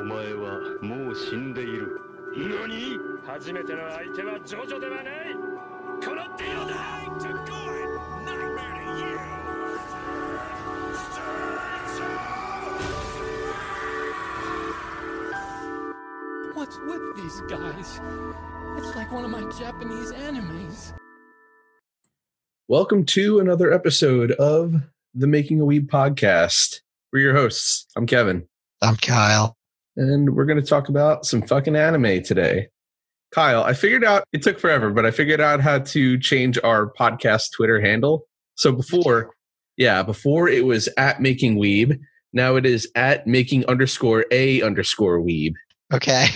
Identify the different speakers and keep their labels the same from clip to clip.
Speaker 1: お前はもう死んでいる何
Speaker 2: 初めての相手はジョジョではないこのディオだ
Speaker 3: What's with these guys? It's like one of my Japanese animes.
Speaker 4: Welcome to another episode of the Making a Weeb podcast. We're your hosts. I'm Kevin,
Speaker 5: I'm Kyle.
Speaker 4: and we're going to talk about some fucking anime today. Kyle, I figured out it took forever, but I figured out how to change our podcast Twitter handle. So before, yeah, before it was at Making Weeb. Now it is at making underscore a underscore weeb.
Speaker 5: Okay.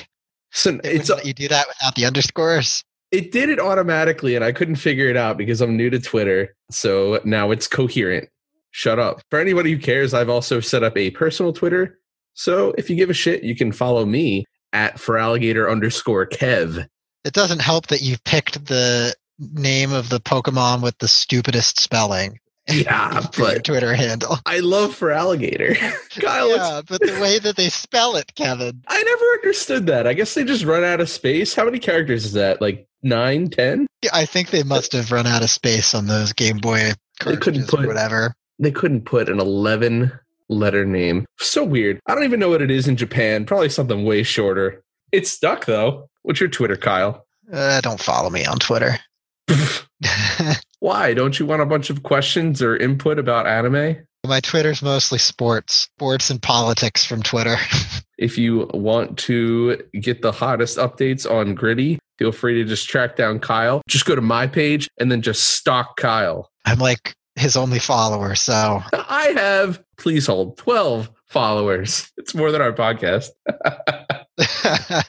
Speaker 4: So
Speaker 5: It
Speaker 4: it's
Speaker 5: let you do that without the underscores.
Speaker 4: it did it automatically and I couldn't figure it out because I'm new to Twitter. So now it's coherent. Shut up. For anybody who cares, I've also set up a personal Twitter. So if you give a shit, you can follow me at Feraligatr underscore Kev.
Speaker 5: It doesn't help that you picked the name of the Pokemon with the stupidest spelling.
Speaker 4: Yeah, but
Speaker 5: Twitter handle.
Speaker 4: I love Feraligatr. Kyle,
Speaker 5: yeah, but the way that they spell it, Kevin.
Speaker 4: I never understood that. I guess they just run out of space. How many characters is that? Like nine, ten?
Speaker 5: Yeah, I think they must have run out of space on those Game Boy
Speaker 4: They couldn't put-
Speaker 5: whatever.
Speaker 4: They couldn't put an 11 letter name. So weird. I don't even know what it is in Japan. Probably something way shorter. It's stuck though. What's your Twitter, Kyle?
Speaker 5: Uh, don't follow me on Twitter.
Speaker 4: Why? Don't you want a bunch of questions or input about anime?
Speaker 5: My Twitter's mostly sports, sports and politics from Twitter.
Speaker 4: If you want to get the hottest updates on Gritty, feel free to just track down Kyle. Just go to my page and then just stalk Kyle.
Speaker 5: I'm like his only follower, so
Speaker 4: I have, please hold, 12 followers. It's more than our podcast.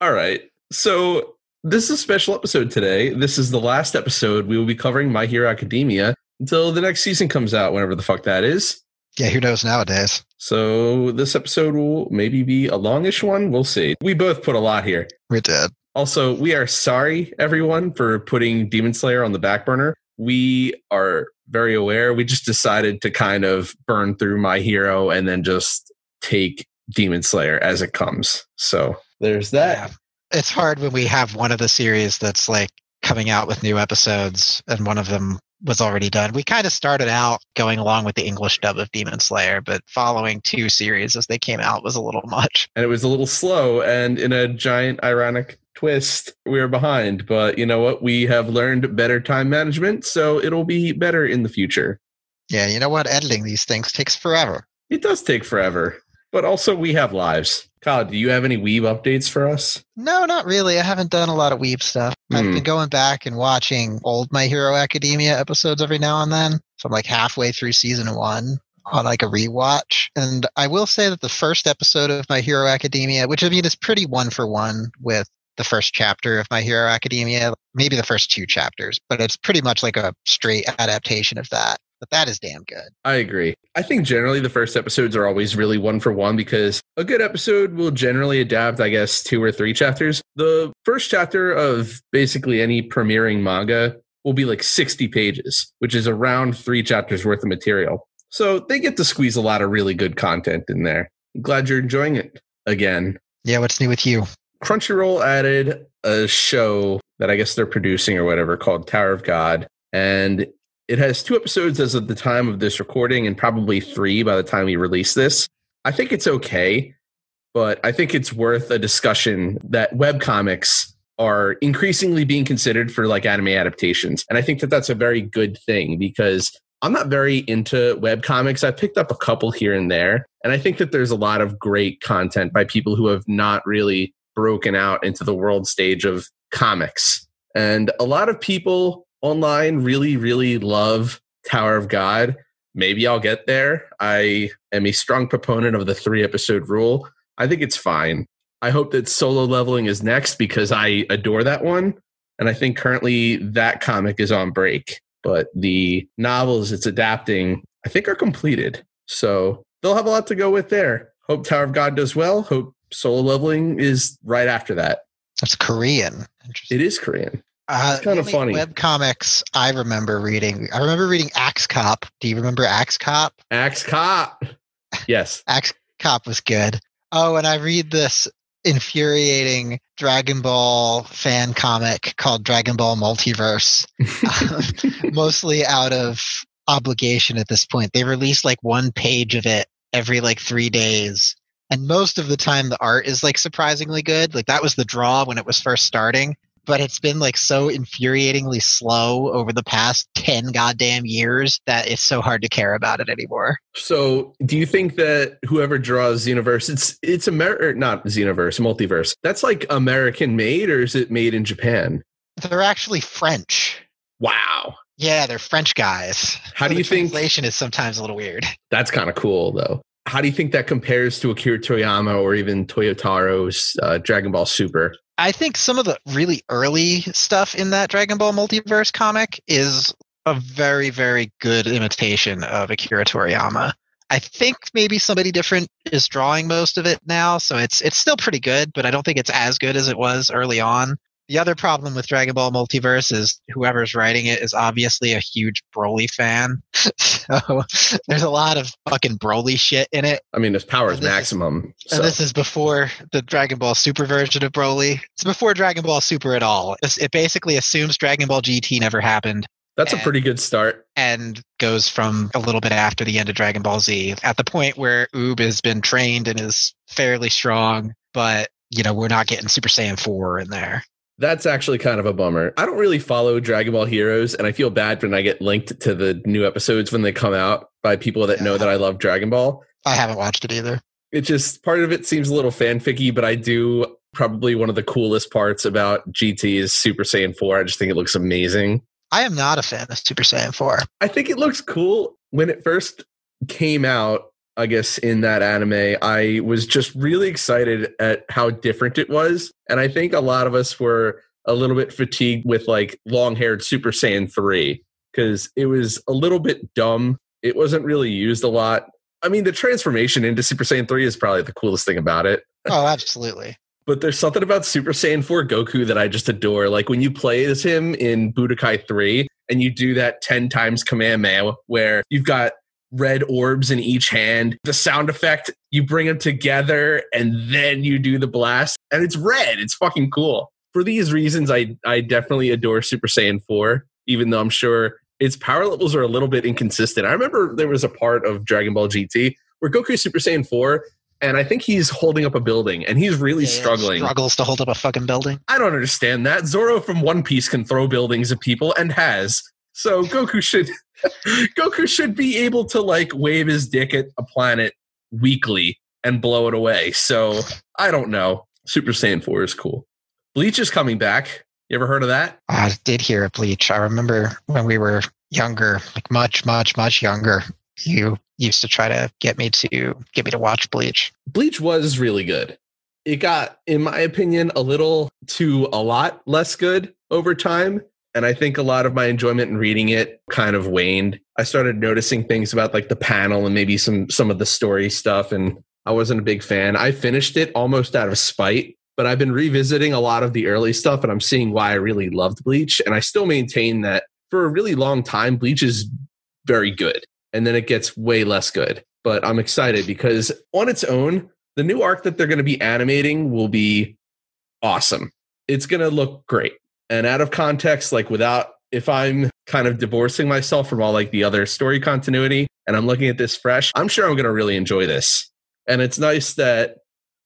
Speaker 4: All right. So this is a special episode today. This is the last episode. We will be covering My Hero Academia until the next season comes out, whenever the fuck that is.
Speaker 5: yeah, who knows nowadays?
Speaker 4: So this episode will maybe be a longish one. We'll see. We both put a lot here.
Speaker 5: We did.
Speaker 4: Also, we are sorry, everyone, for putting Demon Slayer on the back burner. We are very aware. We just decided to kind of burn through My Hero and then just take Demon Slayer as it comes. So there's that.
Speaker 5: Yeah. It's hard when we have one of the series that's like coming out with new episodes and one of them was already done. We kind of started out going along with the English dub of Demon Slayer, but following two series as they came out was a little much.
Speaker 4: and it was a little slow and in a giant ironic twist we were behind but you know what we have learned better time management so it'll be better in the future
Speaker 5: Yeah, you know what? Editing these things takes forever.
Speaker 4: it does take forever but also we have lives kyle do you have any weeb updates for us
Speaker 5: No, not really. I haven't done a lot of Weeb stuff. I've
Speaker 4: Hmm.
Speaker 5: been going back and watching old My Hero Academia episodes every now and then. So I'm like halfway through season one on like a rewatch. And I will say that the first episode of My Hero Academia, which I mean is pretty one for one with the first chapter of My Hero Academia, maybe the first two chapters, but it's pretty much like a straight adaptation of that. But that is damn good.
Speaker 4: i agree i think generally the first episodes are always really one for one because a good episode will generally adapt i guess two or three chapters the first chapter of basically any premiering manga will be like 60 pages, which is around three chapters worth of material. So they get to squeeze a lot of really good content in there. I'm glad you're enjoying it again.
Speaker 5: Yeah, what's new with you?
Speaker 4: Crunchyroll added a show that I guess they're producing or whatever called Tower of God. And it has two episodes as of the time of this recording and probably three by the time we release this. I think it's okay, but I think it's worth a discussion that webcomics are increasingly being considered for like anime adaptations. And I think that that's a very good thing because I'm not very into webcomics. I've picked up a couple here and there. And I think that there's a lot of great content by people who have not really broken out into the world stage of comics. And a lot of people online really, really love Tower of God. Maybe I'll get there. I am a strong proponent of the three episode rule. I think it's fine. I hope that solo leveling is next because I adore that one. And I think currently that comic is on break. But the novels it's adapting, I think, are completed. So they'll have a lot to go with there. Hope Tower of God does well. Hope solo leveling is right after that.
Speaker 5: That's Korean.
Speaker 4: It is Korean.
Speaker 5: Uh,
Speaker 4: It's kinda funny.
Speaker 5: only Web comics I remember reading. I remember reading Axe Cop. Do you remember Axe Cop?
Speaker 4: Axe Cop. Yes.
Speaker 5: Axe Cop was good. Oh, and I read this infuriating Dragon Ball fan comic called Dragon Ball Multiverse, um, mostly out of obligation at this point. They release like one page of it every like three days. And most of the time, the art is like surprisingly good. Like that was the draw when it was first starting but it's been like so infuriatingly slow over the past 10 goddamn years that it's so hard to care about it anymore.
Speaker 4: So, do you think that whoever draws Xenoverse, it's it's Amer not Xenoverse, multiverse. That's like American made, or is it made in Japan?
Speaker 5: They're actually French.
Speaker 4: Wow.
Speaker 5: Yeah, they're French guys.
Speaker 4: How
Speaker 5: So
Speaker 4: do
Speaker 5: the
Speaker 4: you think
Speaker 5: translation is sometimes a little weird?
Speaker 4: that's kind of cool though? How do you think that compares to Akira Toriyama or even Toyotaro's uh, Dragon Ball Super?
Speaker 5: I think some of the really early stuff in that Dragon Ball multiverse comic is a very, very good imitation of Akira Toriyama. I think maybe somebody different is drawing most of it now, so it's it's still pretty good, but I don't think it's as good as it was early on. The other problem with Dragon Ball Multiverse is whoever's writing it is obviously a huge Broly fan. so there's a lot of fucking Broly shit in it.
Speaker 4: I mean, his power is
Speaker 5: And is-
Speaker 4: maximum. So.
Speaker 5: And this is before the Dragon Ball Super version of Broly. It's before Dragon Ball Super at all. It's- It basically assumes Dragon Ball GT never happened
Speaker 4: That's a pretty good start.
Speaker 5: and goes from a little bit after the end of Dragon Ball Z at the point where Oob has been trained and is fairly strong, but you know, we're not getting Super Saiyan 4 in there.
Speaker 4: That's actually kind of a bummer. I don't really follow Dragon Ball Heroes, and I feel bad when I get linked to the new episodes when they come out by people that know that I love Dragon Ball.
Speaker 5: I haven't watched it either.
Speaker 4: It just part of it seems a little fanficky, but I do probably one of the coolest parts about GT is Super Saiyan 4. I just think it looks amazing.
Speaker 5: I am not a fan of Super Saiyan 4.
Speaker 4: I think it looks cool. When it first came out, I guess in that anime, I was just really excited at how different it was. And I think a lot of us were a little bit fatigued with like long haired Super Saiyan 3 because it was a little bit dumb. It wasn't really used a lot. I mean, the transformation into Super Saiyan 3 is probably the coolest thing about it.
Speaker 5: Oh, absolutely.
Speaker 4: But there's something about Super Saiyan 4 Goku that I just adore. Like when you play as him in Budokai 3 and you do that 10 times Kamehameha where you've got red orbs in each hand, the sound effect, you bring them together and then you do the blast and it's red. It's fucking cool. For these reasons, I, I definitely adore Super Saiyan 4, even though I'm sure its power levels are a little bit inconsistent. I remember there was a part of Dragon Ball GT where Goku is Super Saiyan 4 and I think he's holding up a building and he's really
Speaker 5: yeah,
Speaker 4: struggling.
Speaker 5: Struggles to hold up a fucking building.
Speaker 4: I don't understand that. Zoro from One Piece can throw buildings at people and has. So Goku should Goku should be able to like wave his dick at a planet weekly and blow it away. So I don't know. Super Saiyan 4 is cool. Bleach is coming back. You ever heard of that?
Speaker 5: I did hear of Bleach. I remember when we were younger, like much, much, much younger. You used to try to get me to get me to watch Bleach.
Speaker 4: Bleach was really good. It got, in my opinion, a little to a lot less good over time. And I think a lot of my enjoyment in reading it kind of waned. I started noticing things about like the panel and maybe some some of the story stuff, and I wasn't a big fan. I finished it almost out of spite, but I've been revisiting a lot of the early stuff and I'm seeing why I really loved Bleach. And I still maintain that for a really long time, Bleach is very good. And then it gets way less good. But I'm excited because on its own, the new arc that they're going to be animating will be awesome. It's going to look great. And out of context, like without, if I'm kind of divorcing myself from all like the other story continuity and I'm looking at this fresh, I'm sure I'm going to really enjoy this. And it's nice that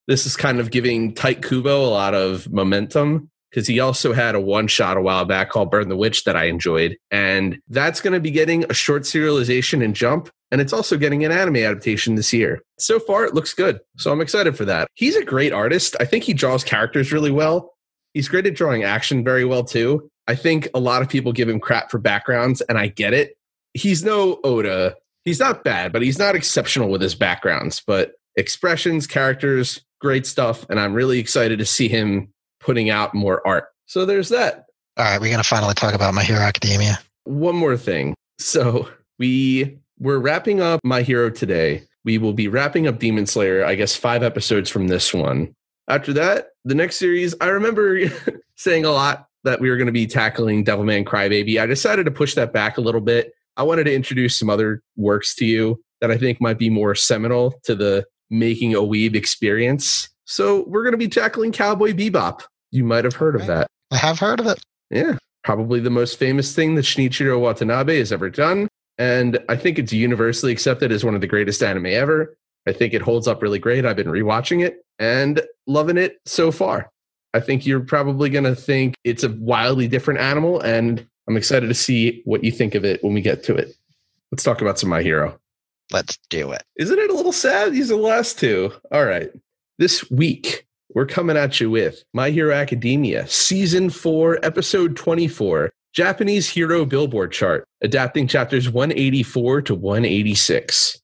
Speaker 4: this is kind of giving Tite Kubo a lot of momentum because he also had a one shot a while back called Burn the Witch that I enjoyed. And that's going to be getting a short serialization and jump. And it's also getting an anime adaptation this year. So far, it looks good. So I'm excited for that. He's a great artist. I think he draws characters really well. He's great at drawing action very well, too. I think a lot of people give him crap for backgrounds, and I get it. He's no Oda. He's not bad, but he's not exceptional with his backgrounds. But expressions, characters, great stuff. And I'm really excited to see him putting out more art. So there's that.
Speaker 5: All right, we're gonna finally talk about My Hero Academia.
Speaker 4: One more thing. So we we're wrapping up My Hero today. We will be wrapping up Demon Slayer, I guess, five episodes from this one. After that, the next series, I remember saying a lot that we were going to be tackling Devilman Crybaby. I decided to push that back a little bit. I wanted to introduce some other works to you that I think might be more seminal to the making a weeb experience. So we're going to be tackling Cowboy Bebop. You might have heard of that.
Speaker 5: I have heard of it.
Speaker 4: Yeah, probably the most famous thing that Shinichiro Watanabe has ever done. And I think it's universally accepted as one of the greatest anime ever. I think it holds up really great. I've been rewatching it and loving it so far. I think you're probably going to think it's a wildly different animal, and I'm excited to see what you think of it when we get to it. Let's talk about some My Hero.
Speaker 5: Let's do it.
Speaker 4: Isn't it a little sad? These are the last two. All right. This week, we're coming at you with My Hero Academia, Season 4, Episode 24, Japanese Hero Billboard Chart, adapting chapters 184 to 186.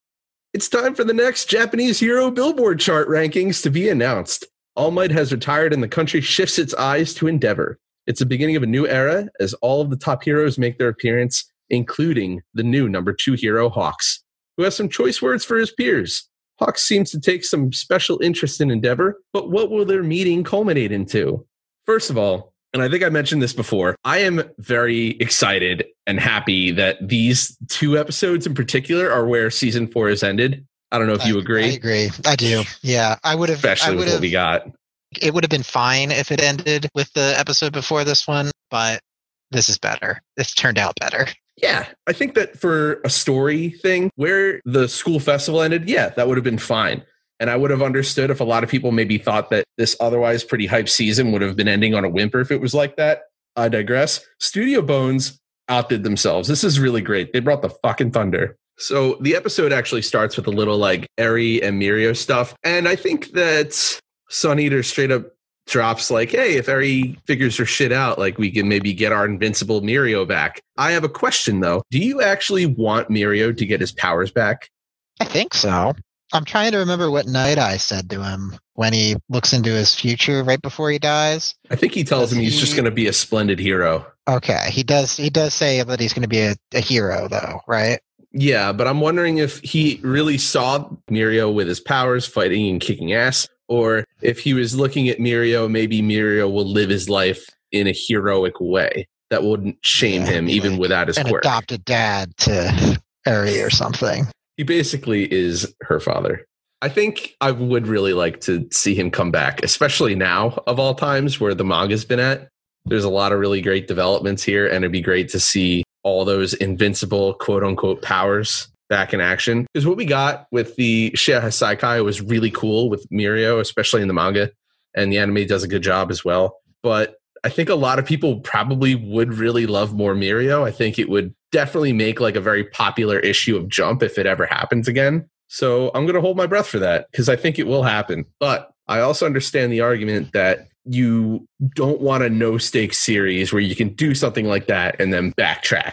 Speaker 4: It's time for the next Japanese Hero Billboard Chart rankings to be announced. All Might has retired and the country shifts its eyes to Endeavor. It's the beginning of a new era as all of the top heroes make their appearance, including the new number two hero, Hawks who has some choice words for his peers. Hawks seems to take some special interest in Endeavor, but what will their meeting culminate into? First of all, and I think I mentioned this before, I am very excited and happy that these two episodes in particular are where season four has ended. I don't know if you agree,
Speaker 5: I agree. I do. Yeah, I would have.
Speaker 4: Especially with what we got.
Speaker 5: It would have been fine if it ended with the episode before this one, but this is better. It's turned out better.
Speaker 4: Yeah, I think that for a story thing where the school festival ended, yeah, that would have been fine. And I would have understood if a lot of people maybe thought that this otherwise pretty hype season would have been ending on a whimper if it was like that. I digress. Studio Bones outdid themselves. This is really great. They brought the fucking thunder. So the episode actually starts with a little like Eri and Mirio stuff. And I think that Sun Eater straight up drops like, hey, if Eri figures her shit out, like we can maybe get our invincible Mirio back. I have a question though. Do you actually want Mirio to get his powers back?
Speaker 5: I think so. I'm trying to remember what Night Eye said to him when he looks into his future right before he dies.
Speaker 4: I think he tells him he's just going to be a splendid hero.
Speaker 5: Okay, he does. He does say that he's going to be a, a hero, though, right?
Speaker 4: Yeah, but I'm wondering if he really saw Mirio with his powers fighting and kicking ass, or if he was looking at Mirio, maybe Mirio will live his life in a heroic way that wouldn't shame
Speaker 5: Yeah,
Speaker 4: him even
Speaker 5: like
Speaker 4: without his
Speaker 5: An
Speaker 4: quirk.
Speaker 5: adopted dad to Eri or something.
Speaker 4: He basically is her father. I think I would really like to see him come back, especially now of all times where the manga's been at. There's a lot of really great developments here, and it'd be great to see all those invincible quote unquote powers back in action. Because what we got with the Shie Hassaikai was really cool with Mirio, especially in the manga, and the anime does a good job as well. But I think a lot of people probably would really love more Mirio. I think it would definitely make like a very popular issue of Jump if it ever happens again. So I'm going to hold my breath for that because I think it will happen. But I also understand the argument that you don't want a no stakes series where you can do something like that and then backtrack.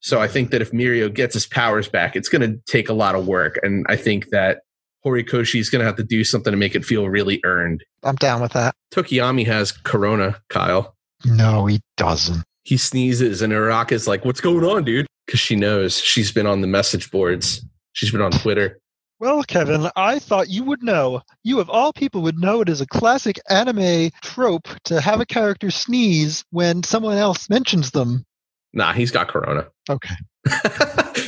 Speaker 4: So I think that if Mirio gets his powers back, it's going to take a lot of work. And I think that Horikoshi is going to have to do something to make it feel really earned.
Speaker 5: I'm down with that.
Speaker 4: Tokoyami has Corona, Kyle.
Speaker 5: No, he doesn't.
Speaker 4: He sneezes and Uraka's like, What's going on, dude? Because she knows she's been on the message boards, she's been on Twitter.
Speaker 6: Well, Kevin, I thought you would know. You, of all people, would know it is a classic anime trope to have a character sneeze when someone else mentions them.
Speaker 4: Nah, he's got Corona.
Speaker 6: Okay.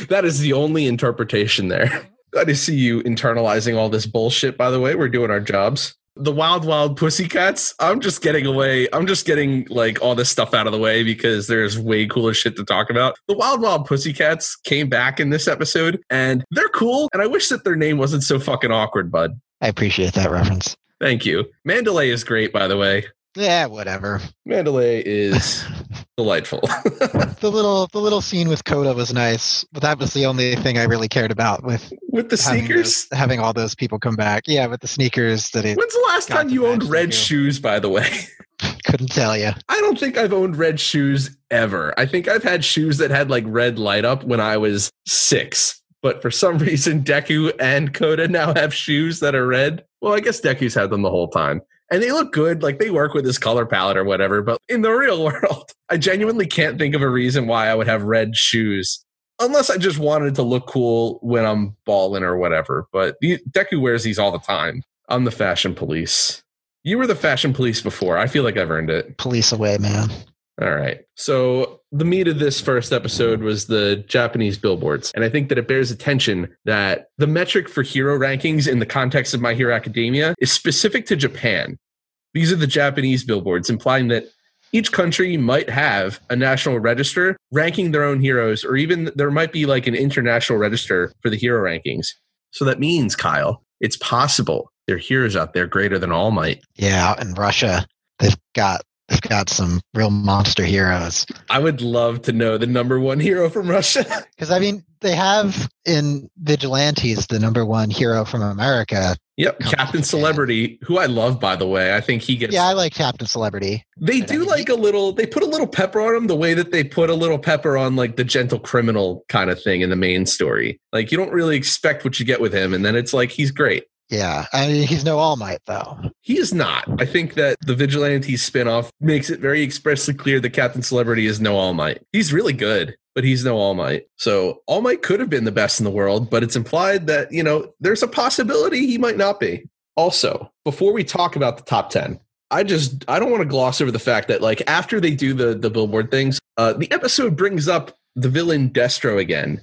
Speaker 4: that is the only interpretation there. Glad to see you internalizing all this bullshit, by the way. We're doing our jobs. The Wild Wild Pussycats, I'm just getting away. I'm just getting like all this stuff out of the way because there's way cooler shit to talk about. The Wild Wild Pussycats came back in this episode and they're cool. And I wish that their name wasn't so fucking awkward, bud.
Speaker 5: I appreciate that reference.
Speaker 4: Thank you. Mandalay is great, by the way.
Speaker 5: Yeah, whatever.
Speaker 4: Mandalay is delightful.
Speaker 5: The little the little scene with Koda was nice, but that was the only thing I really cared about with
Speaker 4: With the
Speaker 5: having
Speaker 4: sneakers?
Speaker 5: those- having all those people come back. Yeah, with the sneakers that it
Speaker 4: When's the last time you owned red shoes, by the way?
Speaker 5: couldn't tell you.
Speaker 4: I don't think I've owned red shoes ever. I think I've had shoes that had like red light up when I was six. But for some reason, Deku and Koda now have shoes that are red. Well, I guess Deku's had them the whole time. And they look good. Like they work with his color palette or whatever. But in the real world, I genuinely can't think of a reason why I would have red shoes. Unless I just wanted to look cool when I'm balling or whatever. But Deku wears these all the time. I'm the fashion police. You were the fashion police before. I feel like I've earned it.
Speaker 5: Police away, man.
Speaker 4: All right. So the meat of this first episode was the Japanese billboards. And I think that it bears attention that the metric for hero rankings in the context of My Hero Academia is specific to Japan. These are the Japanese billboards, implying that each country might have a national register ranking their own heroes, or even there might be like an international register for the hero rankings. So that means, Kyle, it's possible there are heroes out there greater than All Might.
Speaker 5: Yeah, out in Russia, they've got they've got some real monster heroes.
Speaker 4: I would love to know the number one hero from Russia.
Speaker 5: Because I mean, they have in Vigilantes the number one hero from America.
Speaker 4: Yep, Captain Celebrity, who I love, by the way. I think he gets.
Speaker 5: Yeah, I like Captain Celebrity.
Speaker 4: they
Speaker 5: I
Speaker 4: do
Speaker 5: mean,
Speaker 4: like a little. They put a little pepper on him, the way that they put a little pepper on like the gentle criminal kind of thing in the main story. Like you don't really expect what you get with him, and then it's like he's great.
Speaker 5: Yeah, I mean, he's no All Might though.
Speaker 4: He is not. I think that the Vigilante spinoff makes it very expressly clear that Captain Celebrity is no All Might. He's really good, but he's no All Might. So All Might could have been the best in the world, but it's implied that, you know, there's a possibility he might not be. Also, before we talk about the top 10, I just I don't want to gloss over the fact that like after they do the the billboard things, uh, the episode brings up the villain Destro again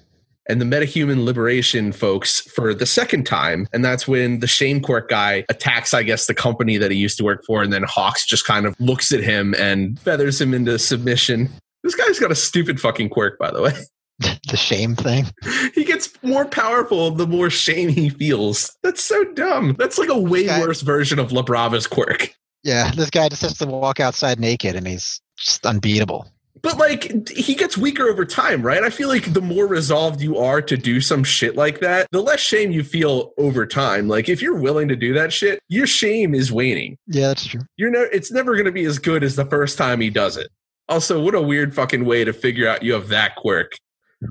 Speaker 4: and the metahuman liberation folks for the second time. And that's when the Shame Quirk guy attacks, I guess, the company that he used to work for. And then Hawks just kind of looks at him and feathers him into submission. This guy's got a stupid fucking quirk, by the way.
Speaker 5: the shame thing.
Speaker 4: he gets more powerful the more shame he feels. That's so dumb. That's like a way
Speaker 5: Guy-
Speaker 4: worse version of La Brava's quirk.
Speaker 5: Yeah, this guy just has to walk outside naked and he's just unbeatable.
Speaker 4: But like he gets weaker over time, right? I feel like the more resolved you are to do some shit like that, the less shame you feel over time. Like if you're willing to do that shit, your shame is waning.
Speaker 5: Yeah, that's true.
Speaker 4: You're never it's never going to be as good as the first time he does it. Also, what a weird fucking way to figure out you have that quirk.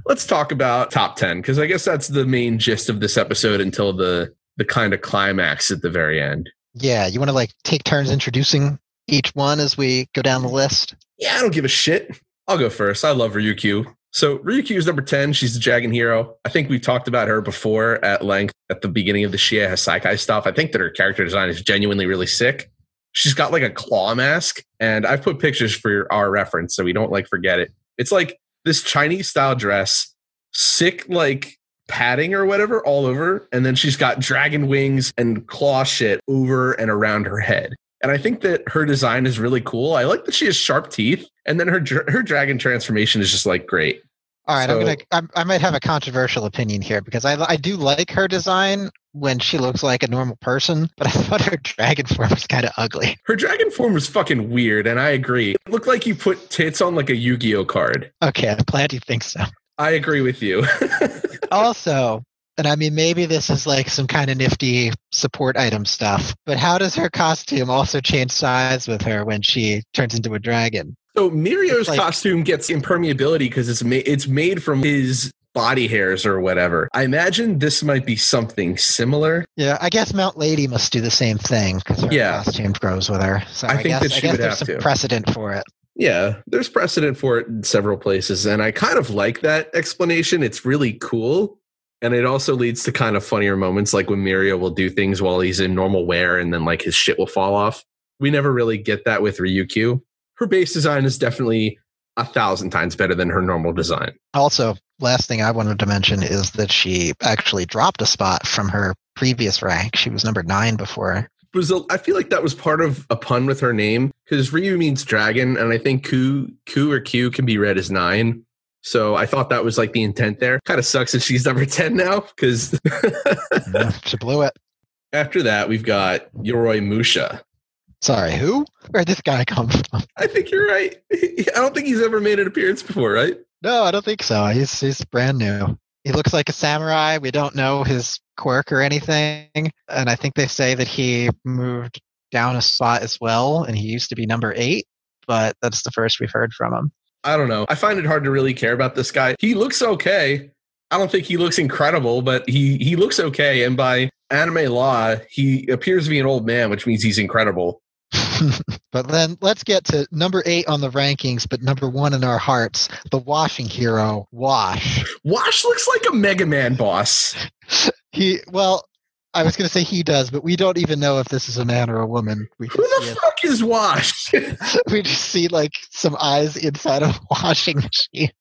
Speaker 4: Let's talk about top 10 because I guess that's the main gist of this episode until the the kind of climax at the very end.
Speaker 5: Yeah, you want to like take turns introducing each one as we go down the list?
Speaker 4: Yeah, I don't give a shit. I'll go first. I love Ryukyu. So Ryukyu is number 10. She's the Dragon Hero. I think we talked about her before at length at the beginning of the Shie Hassaikai stuff. I think that her character design is genuinely really sick. She's got like a claw mask, and I've put pictures for our reference so we don't like forget it. It's like this Chinese style dress, sick like padding or whatever all over, and then she's got dragon wings and claw shit over and around her head. And I think that her design is really cool. I like that she has sharp teeth, and then her her dragon transformation is just like great.
Speaker 5: All right,
Speaker 4: So-
Speaker 5: I'm gonna. I'm, I might have a controversial opinion here because I I do like her design when she looks like a normal person, but I thought her dragon form was kind of ugly.
Speaker 4: Her dragon form was fucking weird, and I agree. It looked like you put tits on like a Yu Gi Oh card.
Speaker 5: Okay, I'm glad you think so.
Speaker 4: I agree with you.
Speaker 5: Also, and I mean maybe this is like some kind of nifty support item stuff, but how does her costume also change size with her when she turns into a dragon?
Speaker 4: so Mirio's
Speaker 5: like-
Speaker 4: costume gets impermeability because it's made it's made from his body hairs or whatever. I imagine this might be something similar.
Speaker 5: Yeah, I guess Mount Lady must do the same thing because her
Speaker 4: Yeah.
Speaker 5: costume grows with her. So
Speaker 4: I
Speaker 5: I,
Speaker 4: think
Speaker 5: guess,
Speaker 4: that
Speaker 5: I guess
Speaker 4: would
Speaker 5: there's
Speaker 4: have
Speaker 5: some
Speaker 4: to.
Speaker 5: precedent for it.
Speaker 4: Yeah, there's precedent for it in several places, and I kind of like that explanation. It's really cool. And it also leads to kind of funnier moments like when Mirio will do things while he's in normal wear and then like his shit will fall off. We never really get that with Ryukyu. Her base design is definitely a thousand times better than her normal design.
Speaker 5: Also, last thing I wanted to mention is that she actually dropped a spot from her previous rank. She was number nine before.
Speaker 4: was a, I feel like that was part of a pun with her name because Ryu means dragon, and I think Ku Ku or Q can be read as nine. So I thought that was like the intent there. Kind of sucks that she's number ten now because
Speaker 5: Yeah, she blew it.
Speaker 4: after that we've got Yoroi Musha.
Speaker 5: Sorry, who? Where'd this guy come from?
Speaker 4: I think you're right. I don't think he's ever made an appearance before, right?
Speaker 5: No, I don't think so. He's he's brand new. He looks like a samurai. We don't know his quirk or anything. And I think they say that he moved down a spot as well, and he used to be number eight, but that's the first we've heard from him.
Speaker 4: I don't know. I find it hard to really care about this guy. He looks okay. I don't think he looks incredible, but he he looks okay. And by anime law, he appears to be an old man, which means he's incredible.
Speaker 5: but then let's get to number eight on the rankings, but number one in our hearts, the washing hero, Wash.
Speaker 4: Wash looks like a Mega Man boss.
Speaker 5: He well, I was going to say he does, but we don't even know if this is a man or a woman. We
Speaker 4: Who the fuck is Wash?
Speaker 5: we just see like some eyes inside of a washing machine.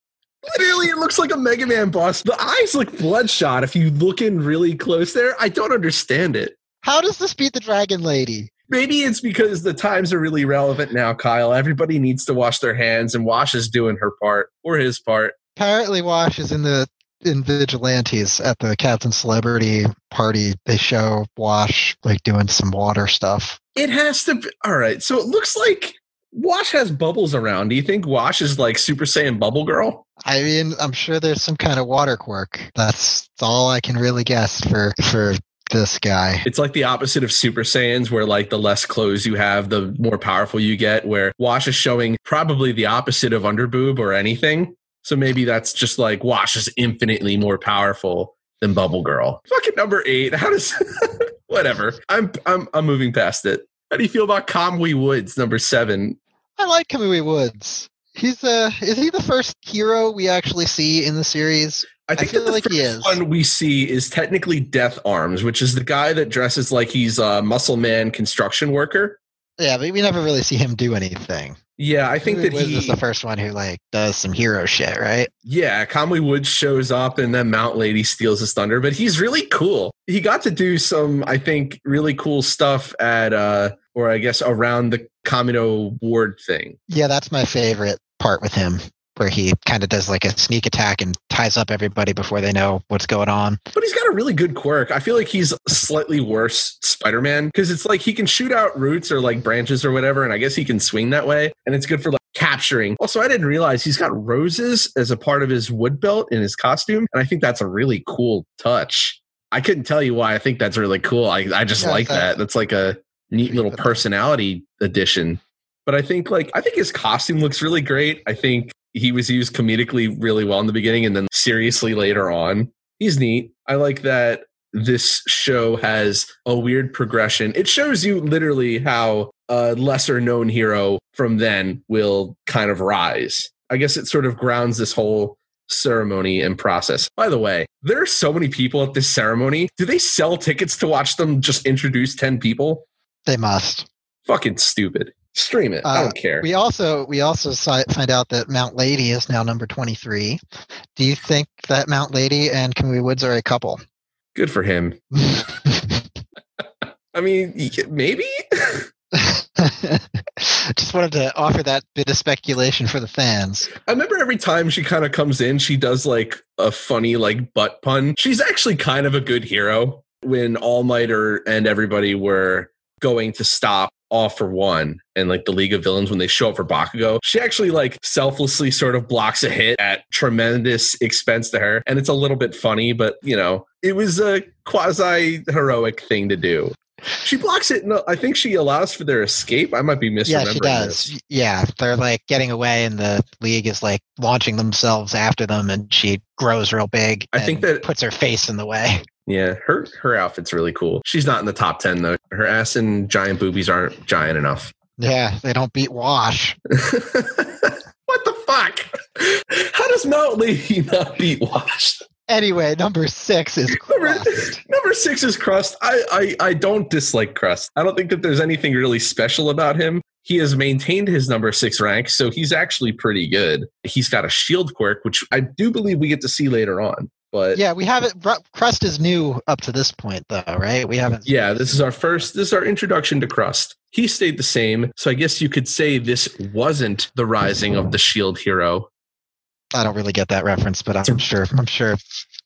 Speaker 4: Literally, it looks like a Mega Man boss. The eyes look bloodshot. If you look in really close there, I don't understand it.
Speaker 5: How does this beat the Dragon Lady?
Speaker 4: Maybe it's because the times are really relevant now, Kyle. Everybody needs to wash their hands, and Wash is doing her part or his part.
Speaker 5: Apparently, Wash is in the in Vigilantes at the Captain Celebrity party. They show Wash like doing some water stuff.
Speaker 4: It has to be. All right. So it looks like Wash has bubbles around. Do you think Wash is like Super Saiyan Bubble Girl?
Speaker 5: I mean, I'm sure there's some kind of water quirk. That's all I can really guess for for this guy.
Speaker 4: It's like the opposite of Super Saiyans, where like the less clothes you have, the more powerful you get. Where Wash is showing probably the opposite of underboob or anything. So maybe that's just like Wash is infinitely more powerful than Bubble Girl. Fucking number eight. How does whatever? I'm I'm I'm moving past it. How do you feel about Kamui Woods, number seven?
Speaker 5: I like Kamui Woods. He's uh is he the first hero we actually see in the series?
Speaker 4: I think
Speaker 5: feel
Speaker 4: the
Speaker 5: like he
Speaker 4: first
Speaker 5: is.
Speaker 4: one we see is technically Death Arms, which is the guy that dresses like he's a muscle man construction worker.
Speaker 5: Yeah, but we never really see him do anything.
Speaker 4: Yeah, I think that
Speaker 5: Woods
Speaker 4: he
Speaker 5: is the first one who like does some hero shit, right?
Speaker 4: Yeah, Kamui Woods shows up and then Mount Lady steals his thunder, but he's really cool. He got to do some, I think, really cool stuff at uh or I guess around the Kamino Ward thing.
Speaker 5: Yeah, that's my favorite part with him, where he kind of does like a sneak attack and ties up everybody before they know what's going on.
Speaker 4: But he's got a really good quirk. I feel like he's slightly worse Spider-Man because it's like he can shoot out roots or like branches or whatever, and I guess he can swing that way, and it's good for like capturing. Also, I didn't realize he's got roses as a part of his wood belt in his costume, and I think that's a really cool touch. I couldn't tell you why I think that's really cool. I, I just
Speaker 5: Yeah,
Speaker 4: like
Speaker 5: that's-
Speaker 4: that. That's like a neat little personality addition. But I think like I think his costume looks really great. I think he was used comedically really well in the beginning and then seriously later on. He's neat. I like that this show has a weird progression. It shows you literally how a lesser known hero from then will kind of rise. I guess it sort of grounds this whole ceremony and process. By the way, there are so many people at this ceremony. Do they sell tickets to watch them just introduce 10 people?
Speaker 5: They must.
Speaker 4: Fucking stupid. Stream it. I
Speaker 5: Uh,
Speaker 4: don't care.
Speaker 5: We also we also find out that Mount Lady is now number twenty three. Do you think that Mount Lady and Kamui Woods are a couple?
Speaker 4: Good for him. I mean, maybe?
Speaker 5: Just wanted to offer that bit of speculation for the fans.
Speaker 4: I remember every time she kind of comes in, she does like a funny like butt pun. She's actually kind of a good hero when All Might or and everybody were going to stop All for One and like the League of Villains when they show up for Bakugo. She actually like selflessly sort of blocks a hit at tremendous expense to her. And it's a little bit funny, but you know, it was a quasi heroic thing to do. She blocks it. No, I think she allows for their escape. I might be misremembering.
Speaker 5: Yeah, she does.
Speaker 4: this.
Speaker 5: Yeah, they're like getting away, and the league is like launching themselves after them, and she grows real big.
Speaker 4: I think that-
Speaker 5: puts her face in the way.
Speaker 4: Yeah, her her outfit's really cool. She's not in the top ten though. Her ass and giant boobies aren't giant enough.
Speaker 5: Yeah, they don't beat Wash.
Speaker 4: what the fuck? How does Mount Lady not beat Wash?
Speaker 5: Anyway, number six is
Speaker 4: Number,
Speaker 5: Crust.
Speaker 4: number six is Crust. I, I I don't dislike Crust. I don't think that there's anything really special about him. He has maintained his number six rank, so he's actually pretty good. He's got a shield quirk, which I do believe we get to see later on. But
Speaker 5: Yeah, we haven't. Crust is new up to this point, though, right? We haven't.
Speaker 4: Yeah, this is our first, this is our introduction to Crust. He stayed the same. So I guess you could say this wasn't the rising of the shield hero.
Speaker 5: I don't really get that reference, but I'm sure. I'm sure.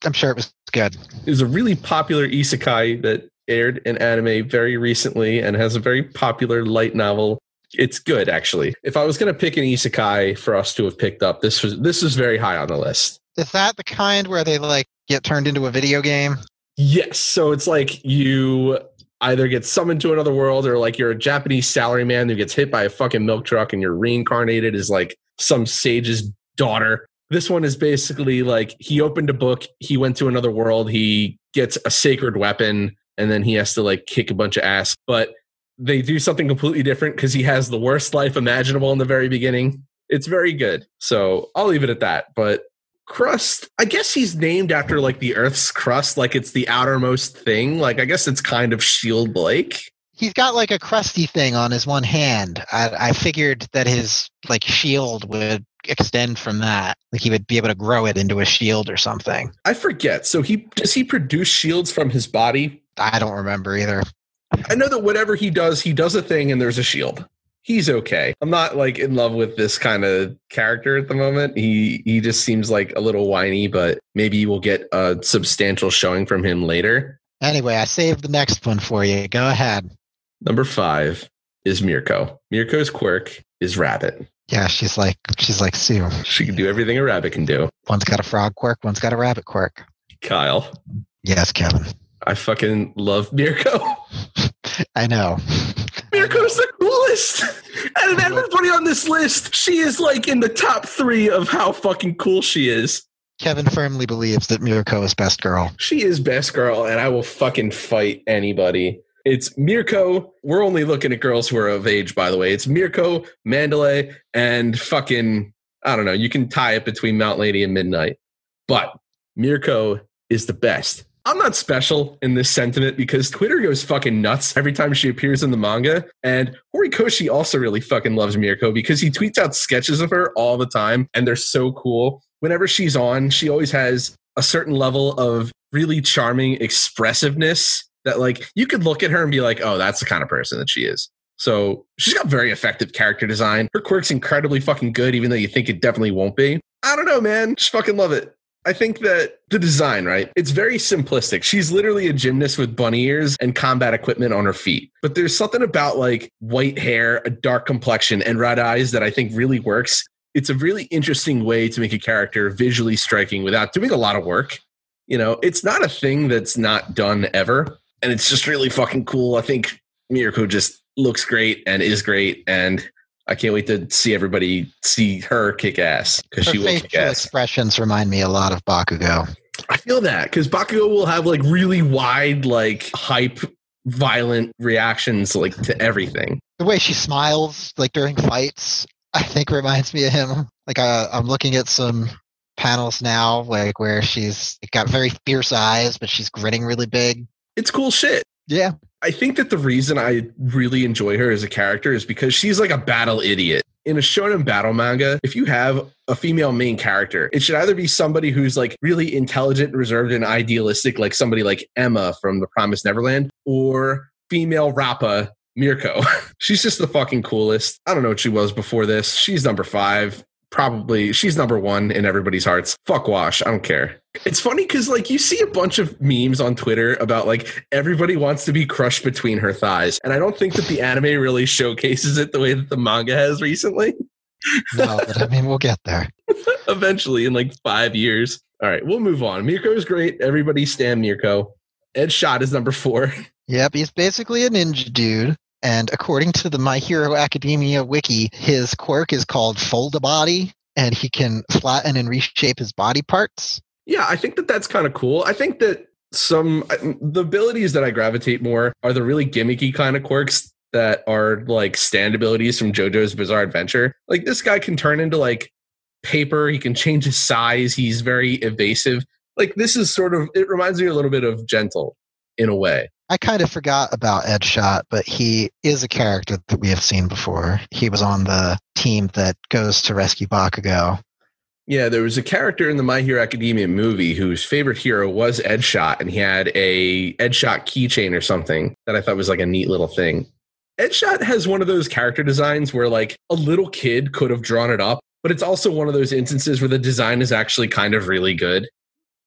Speaker 5: I'm sure it was good.
Speaker 4: It was a really popular isekai that aired in anime very recently and has a very popular light novel. It's good actually. If I was going to pick an isekai for us to have picked up, this was this was very high on the list.
Speaker 5: Is that the kind where they like get turned into a video game?
Speaker 4: Yes, so it's like you either get summoned to another world or like you're a Japanese salaryman who gets hit by a fucking milk truck and you're reincarnated as like some sage's daughter. This one is basically like he opened a book, he went to another world, he gets a sacred weapon, and then he has to like kick a bunch of ass. But they do something completely different because he has the worst life imaginable in the very beginning. It's very good. So I'll leave it at that. But crust. I guess he's named after like the Earth's crust, like it's the outermost thing. Like I guess it's kind of shield like.
Speaker 5: He's got like a crusty thing on his one hand. I, I figured that his like shield would extend from that. Like he would be able to grow it into a shield or something.
Speaker 4: I forget. So he does he produce shields from his body?
Speaker 5: I don't remember either.
Speaker 4: I know that whatever he does, he does a thing and there's a shield. He's okay. I'm not like in love with this kind of character at the moment. He he just seems like a little whiny, but maybe we'll get a substantial showing from him later.
Speaker 5: Anyway, I saved the next one for you. Go ahead.
Speaker 4: Number five is Mirko. Mirko's quirk is rabbit.
Speaker 5: Yeah, she's like she's like Tsu.
Speaker 4: She can do everything a rabbit can do.
Speaker 5: One's got a frog quirk, one's got a rabbit quirk.
Speaker 4: Kyle,
Speaker 5: Yes, Kevin.
Speaker 4: I fucking love Mirko.
Speaker 5: I know.
Speaker 4: Mirko's the Out of everybody on this list, she is like in the top three of how fucking cool she is.
Speaker 5: Kevin firmly believes that Mirko is best girl.
Speaker 4: She is best girl, and I will fucking fight anybody. It's Mirko. We're only looking at girls who are of age, by the way. It's Mirko, Mandalay, and fucking, I don't know. You can tie it between Mount Lady and Midnight. But Mirko is the best. I'm not special in this sentiment because Twitter goes fucking nuts every time she appears in the manga. And Horikoshi also really fucking loves Mirko because he tweets out sketches of her all the time and they're so cool. Whenever she's on, she always has a certain level of really charming expressiveness that like you could look at her and be like, oh, that's the kind of person that she is. So she's got very effective character design. Her quirk's incredibly fucking good, even though you think it definitely won't be. I don't know, man. Just fucking love it. I think that the design, right? It's very simplistic. She's literally a gymnast with bunny ears and combat equipment on her feet. But there's something about like white hair, a dark complexion, and red eyes that I think really works. It's a really interesting way to make a character visually striking without doing a lot of work. You know, it's not a thing that's not done ever. And it's just really fucking cool. I think Mirko just looks great and is great. And I can't wait to see everybody see her kick ass because she will kick
Speaker 5: facial
Speaker 4: ass.
Speaker 5: expressions remind me a lot of Bakugo.
Speaker 4: I feel that because Bakugo will have like really wide, like hype, violent reactions like to everything.
Speaker 5: The way she smiles, like during fights, I think reminds me of him. Like uh, I'm looking at some panels now, like where she's got very fierce eyes, but she's grinning really big.
Speaker 4: It's cool shit.
Speaker 5: Yeah,
Speaker 4: I think that the reason I really enjoy her as a character is because she's like a battle idiot. In a shonen battle manga, if you have a female main character, it should either be somebody who's like really intelligent, reserved, and idealistic, like somebody like Emma from The Promised Neverland, or female Rappa Mirko. she's just the fucking coolest. I don't know what she was before this. She's number five. Probably she's number one in everybody's hearts. Fuck wash. I don't care. It's funny because like you see a bunch of memes on Twitter about like everybody wants to be crushed between her thighs. And I don't think that the anime really showcases it the way that the manga has recently.
Speaker 5: no, but I mean we'll get there.
Speaker 4: Eventually, in like five years. All right, we'll move on. Mirko is great. Everybody stand Mirko. Edgeshot is number four.
Speaker 5: Yep, he's basically a ninja dude. And according to the My Hero Academia wiki, his quirk is called Foldabody, and he can flatten and reshape his body parts.
Speaker 4: Yeah, I think that that's kind of cool. I think that some uh, the abilities that I gravitate more are the really gimmicky kind of quirks that are like stand abilities from JoJo's Bizarre Adventure. Like this guy can turn into like paper, he can change his size, he's very evasive. Like this is sort of it reminds me a little bit of Gentle in a way.
Speaker 5: I kind of forgot about Edgeshot, but he is a character that we have seen before. He was on the team that goes to rescue Bakugo.
Speaker 4: Yeah, there was a character in the My Hero Academia movie whose favorite hero was Edgeshot, and he had a Edgeshot keychain or something that I thought was like a neat little thing. Edgeshot has one of those character designs where like a little kid could have drawn it up, but it's also one of those instances where the design is actually kind of really good.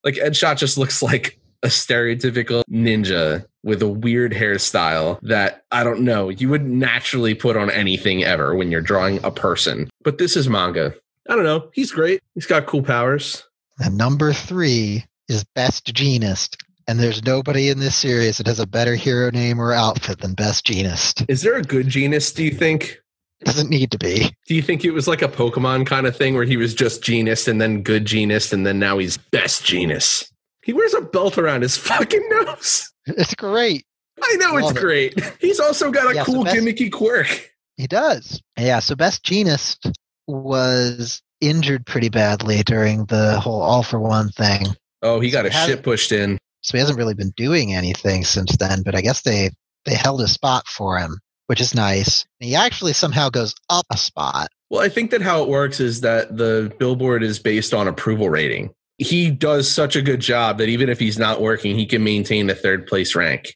Speaker 4: Like Edgeshot just looks like a stereotypical ninja with a weird hairstyle that I don't know, you would naturally put on anything ever when you're drawing a person. But this is manga. I don't know. He's great. He's got cool powers.
Speaker 5: And number three is Best Jeanist. And there's nobody in this series that has a better hero name or outfit than Best Jeanist.
Speaker 4: Is there a good genus, do you think?
Speaker 5: Doesn't need to be.
Speaker 4: Do you think it was like a Pokemon kind of thing where he was just genus and then good genus and then now he's best genus? He wears a belt around his fucking nose.
Speaker 5: It's great.
Speaker 4: I know
Speaker 5: Love
Speaker 4: it's
Speaker 5: it.
Speaker 4: great. He's also got a
Speaker 5: Yeah, so
Speaker 4: cool
Speaker 5: best-
Speaker 4: gimmicky quirk.
Speaker 5: He does. Yeah, so Best Jeanist was injured pretty badly during the whole All for One thing.
Speaker 4: Oh, he got
Speaker 5: So
Speaker 4: a shit pushed in.
Speaker 5: So he hasn't really been doing anything since then, but I guess they they held a spot for him, which is nice. He actually somehow goes up a spot.
Speaker 4: Well, I think that how it works is that the billboard is based on approval rating. He does such a good job that even if he's not working, he can maintain a third place rank.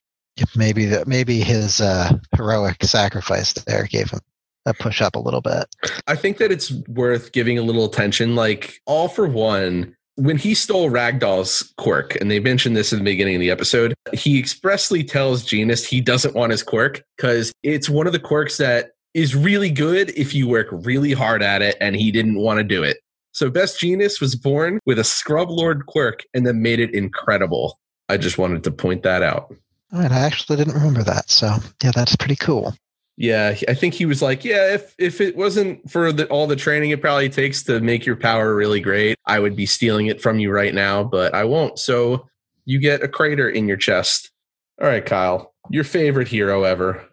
Speaker 5: Maybe that maybe his uh, heroic sacrifice there gave him a push up a little bit.
Speaker 4: I think that it's worth giving a little attention. Like, all for one, when he stole Ragdoll's quirk, and they mentioned this in the beginning of the episode, he expressly tells Jeanist he doesn't want his quirk because it's one of the quirks that is really good if you work really hard at it, and he didn't want to do it. So, Best Jeanist was born with a Scrub Lord quirk and then made it incredible. I just wanted to point that out.
Speaker 5: All right, I actually didn't remember that. So yeah, that's pretty cool.
Speaker 4: Yeah, I think he was like, yeah, if if it wasn't for the, all the training it probably takes to make your power really great, I would be stealing it from you right now, but I won't. So you get a crater in your chest. All right, Kyle, your favorite hero ever.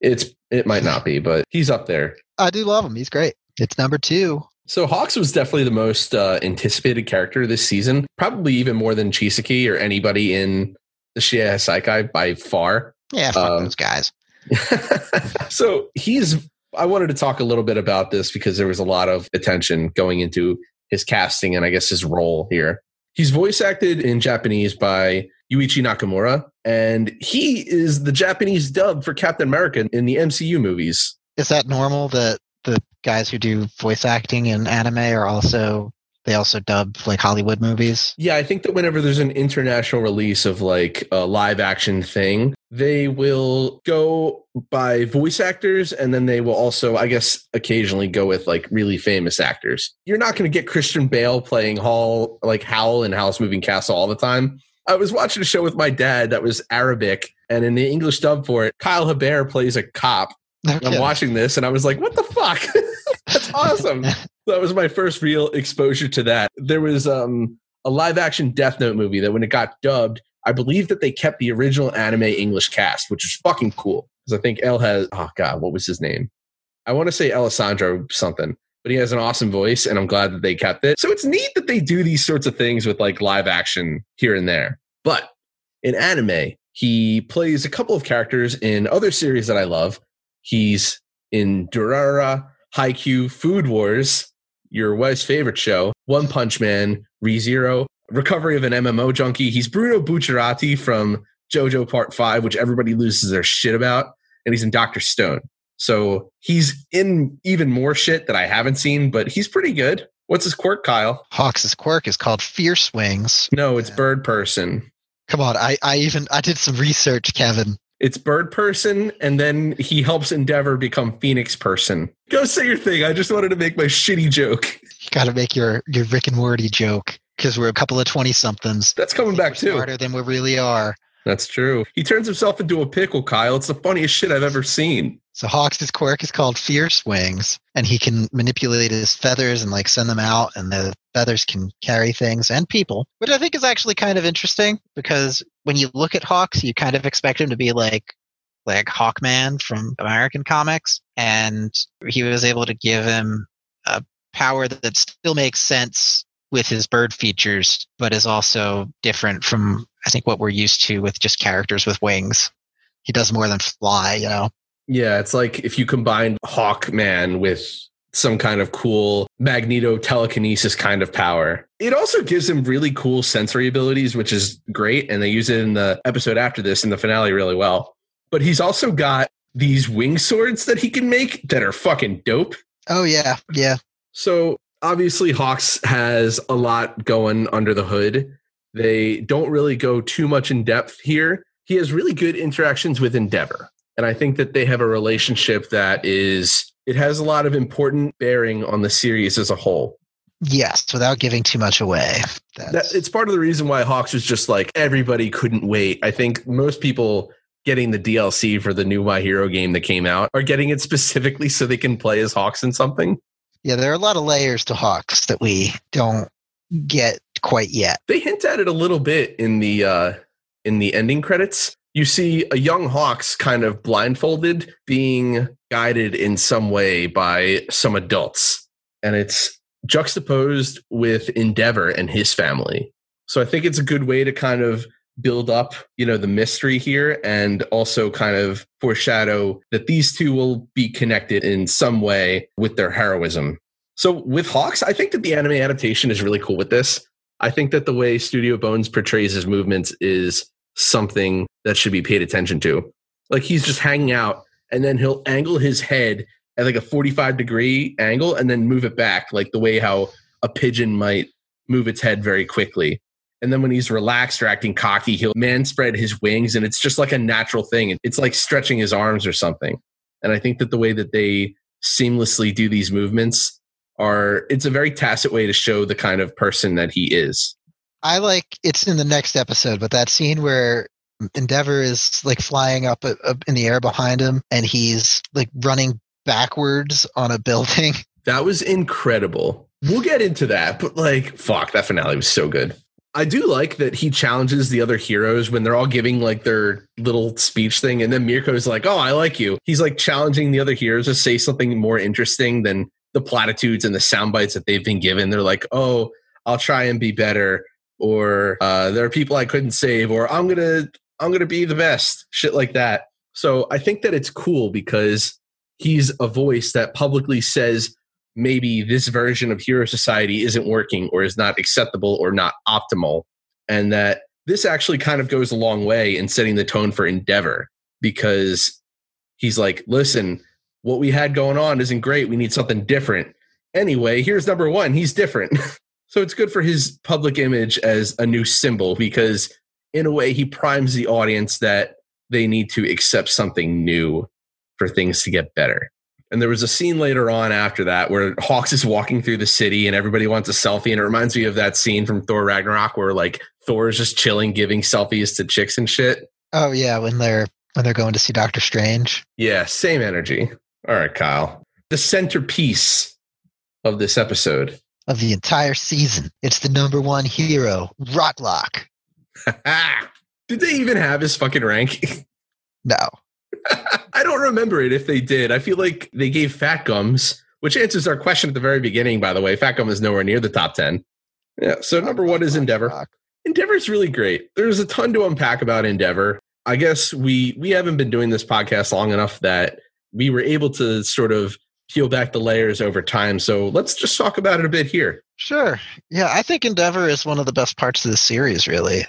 Speaker 4: It's it might not be, but he's up there.
Speaker 5: I do love him. He's great. It's number two.
Speaker 4: So Hawks was definitely the most uh, anticipated character this season, probably even more than Chisaki or anybody in the Shie Hassaikai by far.
Speaker 5: Yeah, fuck
Speaker 4: Um,
Speaker 5: those guys.
Speaker 4: so he's I wanted to talk a little bit about this because there was a lot of attention going into his casting and I guess his role here. He's voice acted in Japanese by Yuichi Nakamura, and he is the Japanese dub for Captain America in the MCU movies.
Speaker 5: Is that normal that the guys who do voice acting in anime are also they also dub like Hollywood movies?
Speaker 4: Yeah, I think that whenever there's an international release of like a live action thing, they will go by voice actors and then they will also, I guess, occasionally go with like really famous actors. You're not going to get Christian Bale playing Hall, like Howl in Howl's Moving Castle all the time. I was watching a show with my dad that was Arabic, and in the English dub for it, Kyle Hebert plays a cop.
Speaker 5: No
Speaker 4: I'm watching this and I was like, what the fuck? That's awesome. that was my first real exposure to that. There was um, a live action Death Note movie that when it got dubbed, I believe that they kept the original anime English cast, which is fucking cool. Because I think L has, oh God, what was his name? I want to say Alessandro something, but he has an awesome voice and I'm glad that they kept it. So it's neat that they do these sorts of things with like live action here and there. But in anime, he plays a couple of characters in other series that I love. He's in Durara, Haikyuu, Food Wars, your wife's favorite show, One Punch Man, ReZero, Recovery of an MMO Junkie. He's Bruno Bucciarati from JoJo Part 5, which everybody loses their shit about. And he's in Dr. Stone. So he's in even more shit that I haven't seen, but he's pretty good. What's his quirk, Kyle?
Speaker 5: Hawks' quirk is called Fierce Wings.
Speaker 4: No, it's
Speaker 5: Yeah.
Speaker 4: Bird Person.
Speaker 5: Come on, I, I even I did some research, Kevin.
Speaker 4: It's Bird Person, and then he helps Endeavor become Phoenix Person. Go say your thing. I just wanted to make my shitty joke.
Speaker 5: You got to make your your Rick and Morty joke because we're a couple of twenty somethings.
Speaker 4: That's coming back too.
Speaker 5: Smarter than we really are.
Speaker 4: That's true. He turns himself into a pickle, Kyle. It's the funniest shit I've ever seen.
Speaker 5: So Hawks' quirk is called Fierce Wings, and he can manipulate his feathers and like send them out, and the feathers can carry things and people, which I think is actually kind of interesting because when you look at Hawks, you kind of expect him to be like like Hawkman from American comics, and he was able to give him a power that still makes sense with his bird features, but is also different from I think what we're used to with just characters with wings. He does more than fly, you know.
Speaker 4: Yeah, it's like if you combined Hawkman with some kind of cool magneto telekinesis kind of power. It also gives him really cool sensory abilities, which is great. And they use it in the episode after this in the finale really well. But he's also got these wing swords that he can make that are fucking dope.
Speaker 5: Oh yeah, yeah.
Speaker 4: So obviously, Hawks has a lot going under the hood. They don't really go too much in depth here. He has really good interactions with Endeavor. And I think that they have a relationship that is, it has a lot of important bearing on the series as a whole.
Speaker 5: Yes, without giving too much away.
Speaker 4: That, it's part of the reason why Hawks was just like, everybody couldn't wait. I think most people getting the DLC for the new My Hero game that came out are getting it specifically so they can play as Hawks in something.
Speaker 5: yeah, there are a lot of layers to Hawks that we don't get quite yet.
Speaker 4: they hint at it a little bit in the uh in the ending credits you see a young hawks kind of blindfolded being guided in some way by some adults and it's juxtaposed with Endeavor and his family. So I think it's a good way to kind of build up, you know, the mystery here and also kind of foreshadow that these two will be connected in some way with their heroism. So with Hawks, I think that the anime adaptation is really cool with this. I think that the way Studio Bones portrays his movements is something that should be paid attention to. Like he's just hanging out and then he'll angle his head at like a 45 degree angle and then move it back, like the way how a pigeon might move its head very quickly. And then when he's relaxed or acting cocky, he'll man spread his wings and it's just like a natural thing. It's like stretching his arms or something. And I think that the way that they seamlessly do these movements are, it's a very tacit way to show the kind of person that he is.
Speaker 5: I like it's in the next episode, but that scene where Endeavor is like flying up, up in the air behind him and he's like running backwards on a building.
Speaker 4: That was incredible. We'll get into that, but like, fuck, that finale was so good. I do like that he challenges the other heroes when they're all giving like their little speech thing, and then Mirko's like, "Oh, I like you." He's like challenging the other heroes to say something more interesting than the platitudes and the sound bites that they've been given. They're like, "Oh, I'll try and be better," or uh, "There are people I couldn't save," or "I'm gonna, I'm gonna be the best." Shit like that. So I think that it's cool because he's a voice that publicly says maybe this version of hero society isn't working or is not acceptable or not optimal and that this actually kind of goes a long way in setting the tone for endeavor because he's like listen what we had going on isn't great we need something different anyway here's number one he's different so it's good for his public image as a new symbol because in a way he primes the audience that they need to accept something new for things to get better. And there was a scene later on after that where Hawks is walking through the city and everybody wants a selfie. And it reminds me of that scene from Thor Ragnarok where like Thor is just chilling, giving selfies to chicks and shit.
Speaker 5: Oh yeah, when they're when they're going to see Doctor Strange.
Speaker 4: Yeah, same energy. All right, Kyle. The centerpiece of this episode.
Speaker 5: Of the entire season. It's the number one hero, Rocklock.
Speaker 4: Did they even have his fucking rank?
Speaker 5: No.
Speaker 4: I don't remember it if they did. I feel like they gave Fat Gums, which answers our question at the very beginning, by the way. Fat Gum is nowhere near the top 10. Yeah. So number one is Endeavor. Endeavor is really great. There's a ton to unpack about Endeavor. I guess we we haven't been doing this podcast long enough that we were able to sort of peel back the layers over time. So let's just talk about it a bit here.
Speaker 5: Sure. Yeah, I think Endeavor is one of the best parts of the series, really,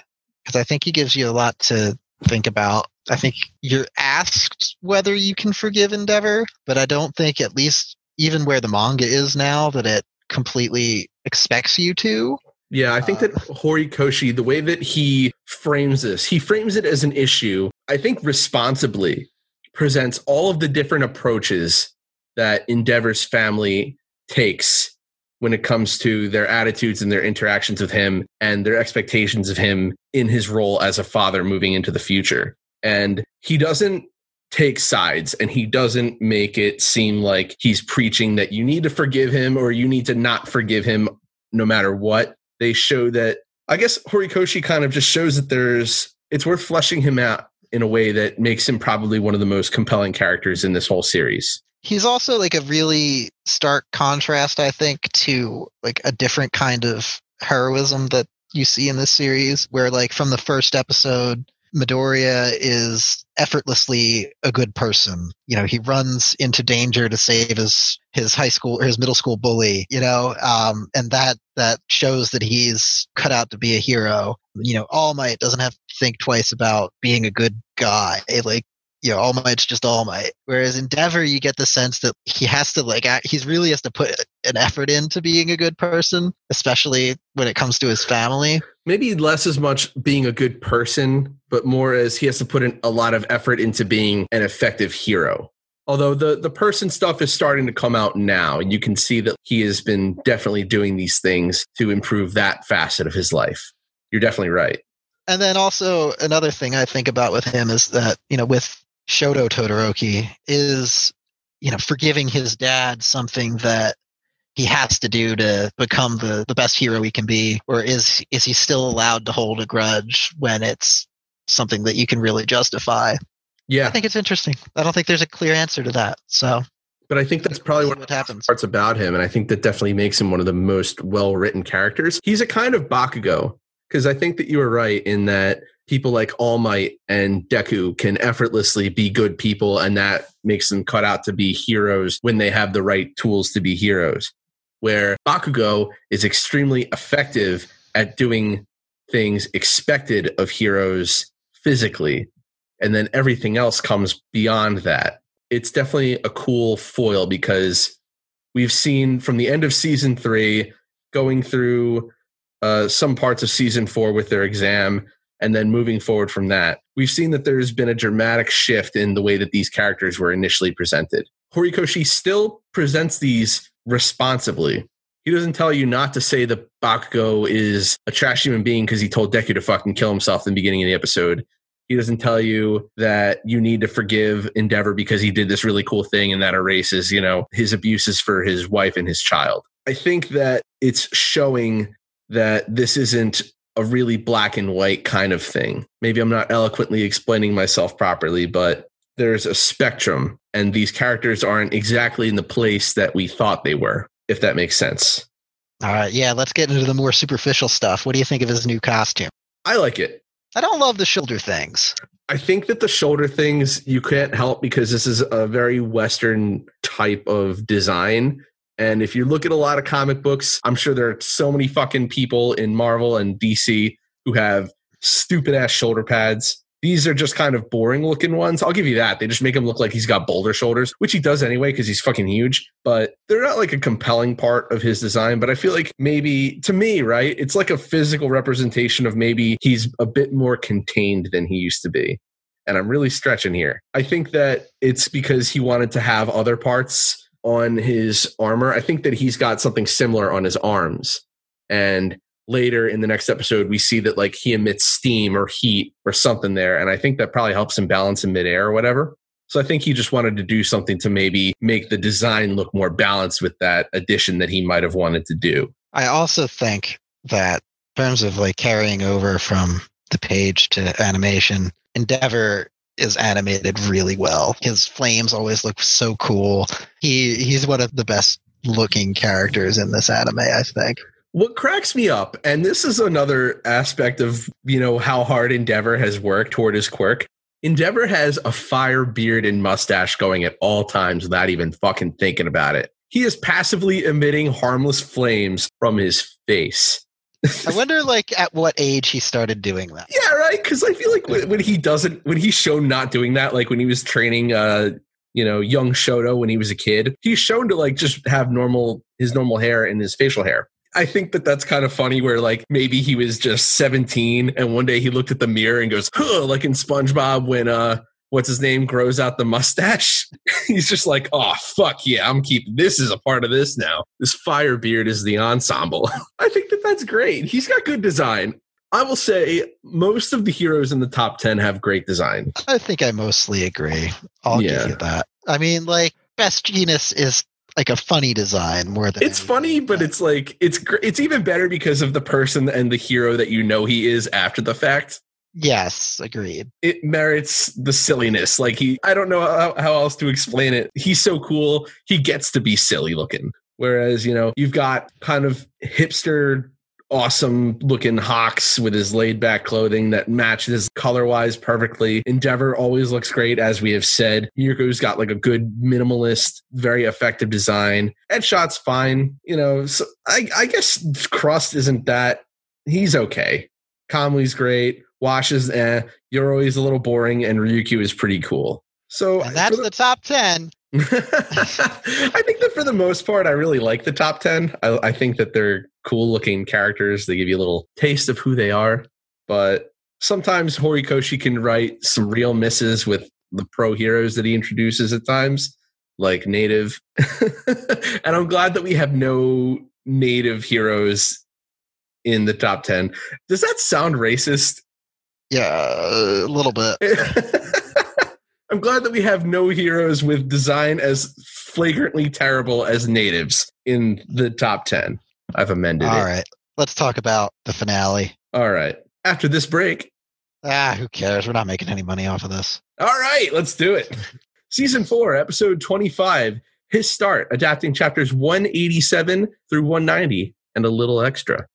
Speaker 5: because I think he gives you a lot to think about. I think you're asked whether you can forgive Endeavor, but I don't think, at least even where the manga is now, that it completely expects you to.
Speaker 4: Yeah, I think that
Speaker 5: Uh,
Speaker 4: Horikoshi, the way that he frames this, he frames it as an issue, I think responsibly presents all of the different approaches that Endeavor's family takes when it comes to their attitudes and their interactions with him and their expectations of him in his role as a father moving into the future. And he doesn't take sides and he doesn't make it seem like he's preaching that you need to forgive him or you need to not forgive him no matter what. They show that, I guess Horikoshi kind of just shows that there's, it's worth fleshing him out in a way that makes him probably one of the most compelling characters in this whole series.
Speaker 5: He's also like a really stark contrast, I think, to like a different kind of heroism that you see in this series, where like from the first episode, Midoriya is effortlessly a good person. You know, he runs into danger to save his his high school or his middle school bully. You know, um, and that that shows that he's cut out to be a hero. You know, All Might doesn't have to think twice about being a good guy. Like you know, All Might's just All Might. Whereas Endeavor, you get the sense that he has to like, act, he's really has to put an effort into being a good person, especially when it comes to his family.
Speaker 4: Maybe less as much being a good person, but more as he has to put in a lot of effort into being an effective hero. Although the the person stuff is starting to come out now, and you can see that he has been definitely doing these things to improve that facet of his life. You're definitely right.
Speaker 5: And then also another thing I think about with him is that, you know, with Shoto Todoroki is, you know, forgiving his dad something that he has to do to become the, the best hero he can be, or is is he still allowed to hold a grudge when it's something that you can really justify?
Speaker 4: Yeah,
Speaker 5: I think it's interesting. I don't think there's a clear answer to that. So
Speaker 4: But I think that's probably of
Speaker 5: what happens.
Speaker 4: parts about him, and I think that definitely makes him one of the most well written characters. He's a kind of Bakugo because I think that you were right in that people like All Might and Deku can effortlessly be good people, and that makes them cut out to be heroes when they have the right tools to be heroes. Where Bakugo is extremely effective at doing things expected of heroes physically, and then everything else comes beyond that. It's definitely a cool foil because we've seen from the end of season three going through uh, some parts of season four with their exam and then moving forward from that. We've seen that there's been a dramatic shift in the way that these characters were initially presented. Horikoshi still presents these responsibly. He doesn't tell you not to say that bakugo is a trash human being because he told deku to fucking kill himself in the beginning of the episode. He doesn't tell you that you need to forgive endeavor because he did this really cool thing and that erases you know his abuses for his wife and his child. I think that it's showing that this isn't a really black and white kind of thing. Maybe I'm not eloquently explaining myself properly, but there's a spectrum, and these characters aren't exactly in the place that we thought they were, if that makes sense.
Speaker 5: All right, yeah, let's get into the more superficial stuff. What do you think of his new costume?
Speaker 4: I like it.
Speaker 5: I don't love the shoulder things.
Speaker 4: I think that the shoulder things you can't help because this is a very Western type of design. And if you look at a lot of comic books, I'm sure there are so many fucking people in Marvel and DC who have stupid ass shoulder pads. These are just kind of boring looking ones. I'll give you that. They just make him look like he's got boulder shoulders, which he does anyway because he's fucking huge. But they're not like a compelling part of his design. But I feel like maybe to me, right, it's like a physical representation of maybe he's a bit more contained than he used to be. And I'm really stretching here. I think that it's because he wanted to have other parts on his armor. I think that he's got something similar on his arms. And later in the next episode, we see that like he emits steam or heat or something there. And I think that probably helps him balance in midair or whatever. So I think he just wanted to do something to maybe make the design look more balanced with that addition that he might have wanted to do.
Speaker 5: I also think that in terms of like carrying over from the page to animation, Endeavor is animated really well. His flames always look so cool. He he's one of the best looking characters in this anime, I think.
Speaker 4: What cracks me up, and this is another aspect of, you know, how hard Endeavor has worked toward his quirk. Endeavor has a fire beard and mustache going at all times without even fucking thinking about it. He is passively emitting harmless flames from his face.
Speaker 5: I wonder like at what age he started doing that.
Speaker 4: Yeah, right. Because I feel like when, when he doesn't, when he's shown not doing that, like when he was training, uh, you know, young Shoto when he was a kid, he's shown to like just have normal his normal hair and his facial hair. I think that that's kind of funny. Where like maybe he was just seventeen, and one day he looked at the mirror and goes, "Huh," like in SpongeBob when uh, what's his name grows out the mustache. he's just like, "Oh fuck yeah, I'm keeping this is a part of this now. This fire beard is the ensemble." I think that that's great. He's got good design. I will say most of the heroes in the top 10 have great design.
Speaker 5: I think I mostly agree. I'll
Speaker 4: Yeah.
Speaker 5: give you that. I mean, like Best Jeanist is like a funny design more than
Speaker 4: It's funny, but it's like it's it's even better because of the person and the hero that you know he is after the fact.
Speaker 5: Yes, agreed.
Speaker 4: It merits the silliness. Like he, I don't know how, how else to explain it. He's so cool. He gets to be silly looking. Whereas you know you've got kind of hipster, awesome looking Hawks with his laid back clothing that matches color wise perfectly. Endeavor always looks great, as we have said. Mirko's got like a good minimalist, very effective design. Edgeshot's fine. You know, so I, I guess Crust isn't that. He's okay. Conley's great. Wash is eh. Yoroi's a little boring, and Ryukyu is pretty cool. So
Speaker 5: And that's
Speaker 4: for
Speaker 5: the top 10.
Speaker 4: I think that for the most part, I really like the top 10. I, I think that they're cool looking characters. They give you a little taste of who they are. But sometimes Horikoshi can write some real misses with the pro heroes that he introduces at times, like native. and I'm glad that we have no native heroes in the top 10. Does that sound racist?
Speaker 5: Yeah, a little bit.
Speaker 4: I'm glad that we have no heroes with design as flagrantly terrible as natives in the top 10. I've amended
Speaker 5: All
Speaker 4: it.
Speaker 5: right. Let's talk about the finale.
Speaker 4: All right. After this break,
Speaker 5: Ah, who cares? We're not making any money off of this.
Speaker 4: all right, let's do it. Season 4, episode 25 his start, adapting chapters 187 through 190 and a little extra.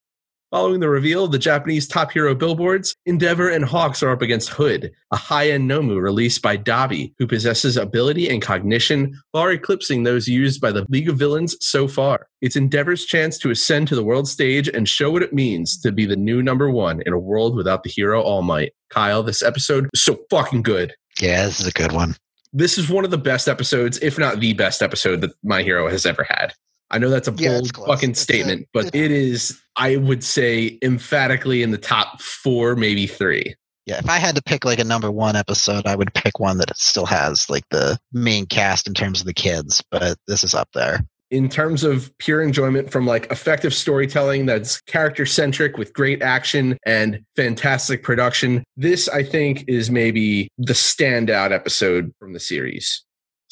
Speaker 4: Following the reveal of the Japanese top hero billboards, Endeavor and Hawks are up against Hood, a high end Nomu released by Dabi, who possesses ability and cognition far eclipsing those used by the League of Villains so far. It's Endeavor's chance to ascend to the world stage and show what it means to be the new number one in a world without the hero All Might. Kyle, this episode was so fucking good.
Speaker 5: Yeah, this is a good one.
Speaker 4: This is one of the best episodes, if not the best episode that My Hero has ever had. I know that's a
Speaker 5: Yeah,
Speaker 4: bold
Speaker 5: close.
Speaker 4: fucking
Speaker 5: It's a-
Speaker 4: statement, but it is, I would say, emphatically in the top four, maybe three.
Speaker 5: Yeah, if I had to pick like a number one episode, I would pick one that still has like the main cast in terms of the kids, but this is up there.
Speaker 4: In terms of pure enjoyment from like effective storytelling that's character centric with great action and fantastic production, this I think is maybe the standout episode from the series.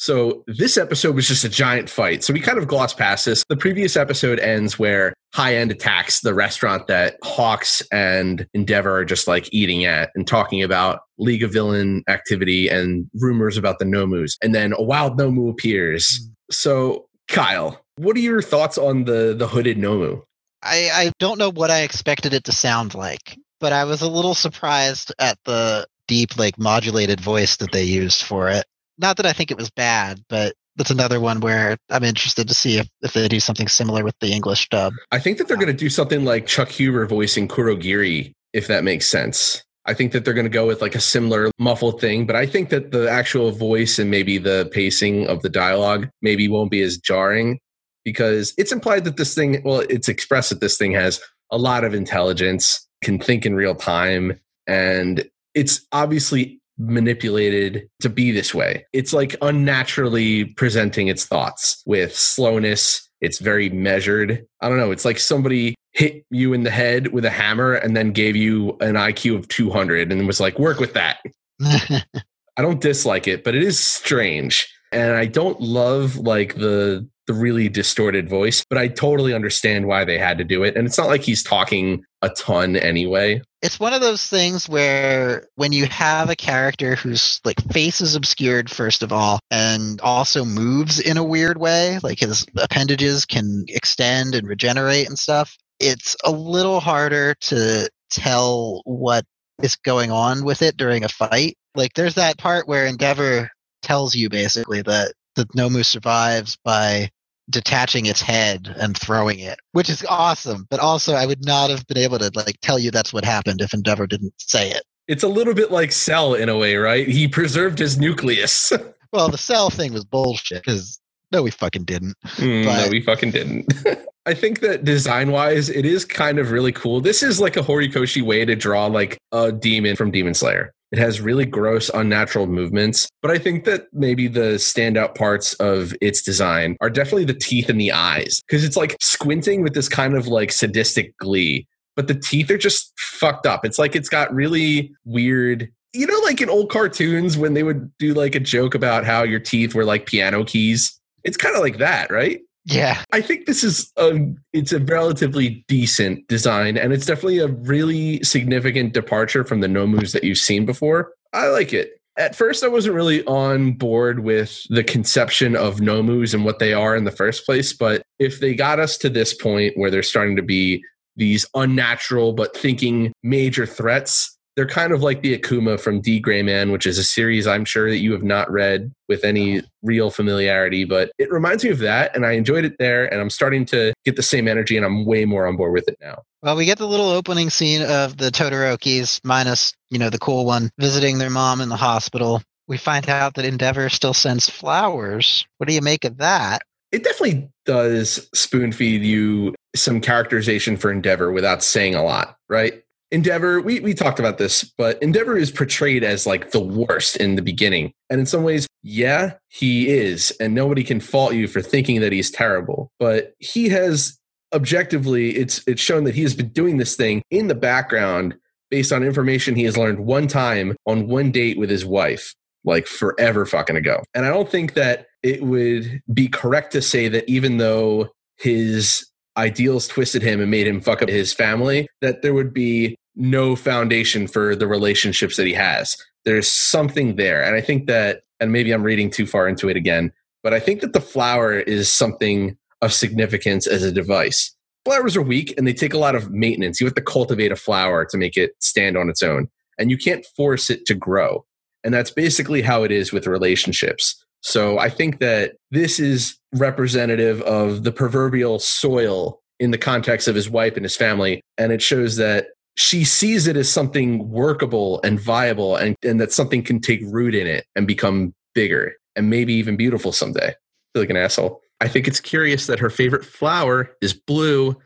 Speaker 4: So this episode was just a giant fight. So we kind of glossed past this. The previous episode ends where High End attacks the restaurant that Hawks and Endeavor are just like eating at and talking about League of Villain activity and rumors about the Nomus. And then a wild Nomu appears. Hmm. So Kyle, what are your thoughts on the the hooded Nomu?
Speaker 5: I, I don't know what I expected it to sound like, but I was a little surprised at the deep, like modulated voice that they used for it. Not that I think it was bad, but that's another one where I'm interested to see if, if they do something similar with the English dub.
Speaker 4: I think that they're um, going to do something like Chuck Huber voicing Kurogiri, if that makes sense. I think that they're going to go with like a similar muffled thing, but I think that the actual voice and maybe the pacing of the dialogue maybe won't be as jarring because it's implied that this thing, well, it's expressed that this thing has a lot of intelligence, can think in real time, and it's obviously manipulated to be this way. It's like unnaturally presenting its thoughts with slowness. It's very measured. I don't know. It's like somebody hit you in the head with a hammer and then gave you an IQ of 200 and was like, work with that. I don't dislike it, but it is strange. And I don't love like the the really distorted voice, but I totally understand why they had to do it. And it's not like he's talking a ton anyway.
Speaker 5: it's one of those things where when you have a character whose like face is obscured first of all and also moves in a weird way like his appendages can extend and regenerate and stuff it's a little harder to tell what is going on with it during a fight like there's that part where endeavor tells you basically that the nomu survives by detaching its head and throwing it, which is awesome. But also, I would not have been able to like tell you that's what happened if Endeavor didn't say it.
Speaker 4: It's a little bit like Cell in a way, right? He preserved his nucleus.
Speaker 5: Well, the cell thing was bullshit because no, we fucking didn't.
Speaker 4: Mm, no, we fucking didn't. I think that design wise, it is kind of really cool. This is like a Horikoshi way to draw like a demon from Demon Slayer. It has really gross, unnatural movements. But I think that maybe the standout parts of its design are definitely the teeth and the eyes. Because it's like squinting with this kind of like sadistic glee. But the teeth are just fucked up. It's like it's got really weird you know, like in old cartoons when they would do like a joke about how your teeth were like piano keys. It's kind of like that, right?
Speaker 5: Yeah,
Speaker 4: I think this is a it's a relatively decent design, and it's definitely a really significant departure from the Nomus that you've seen before. I like it. At first, I wasn't really on board with the conception of Nomus and what they are in the first place, but if they got us to this point where they're starting to be these unnatural but thinking major threats, they're kind of like the Akuma from D Gray Man, which is a series I'm sure that you have not read with any real familiarity, but it reminds me of that. And I enjoyed it there. And I'm starting to get the same energy and I'm way more on board with it now.
Speaker 5: Well, we get the little opening scene of the Todorokis, minus, you know, the cool one, visiting their mom in the hospital. We find out that Endeavor still sends flowers. What do you make of that?
Speaker 4: It definitely does spoon feed you some characterization for Endeavor without saying a lot, right? Endeavor, we, we talked about this, but Endeavor is portrayed as like the worst in the beginning. And in some ways, yeah, he is. And nobody can fault you for thinking that he's terrible. But he has objectively, it's it's shown that he has been doing this thing in the background based on information he has learned one time on one date with his wife, like forever fucking ago. And I don't think that it would be correct to say that even though his ideals twisted him and made him fuck up his family, that there would be no foundation for the relationships that he has. There's something there. And I think that, and maybe I'm reading too far into it again, but I think that the flower is something of significance as a device. Flowers are weak and they take a lot of maintenance. You have to cultivate a flower to make it stand on its own, and you can't force it to grow. And that's basically how it is with relationships. So I think that this is representative of the proverbial soil in the context of his wife and his family. And it shows that she sees it as something workable and viable and, and that something can take root in it and become bigger and maybe even beautiful someday. I feel like an asshole. I think it's curious that her favorite flower is blue.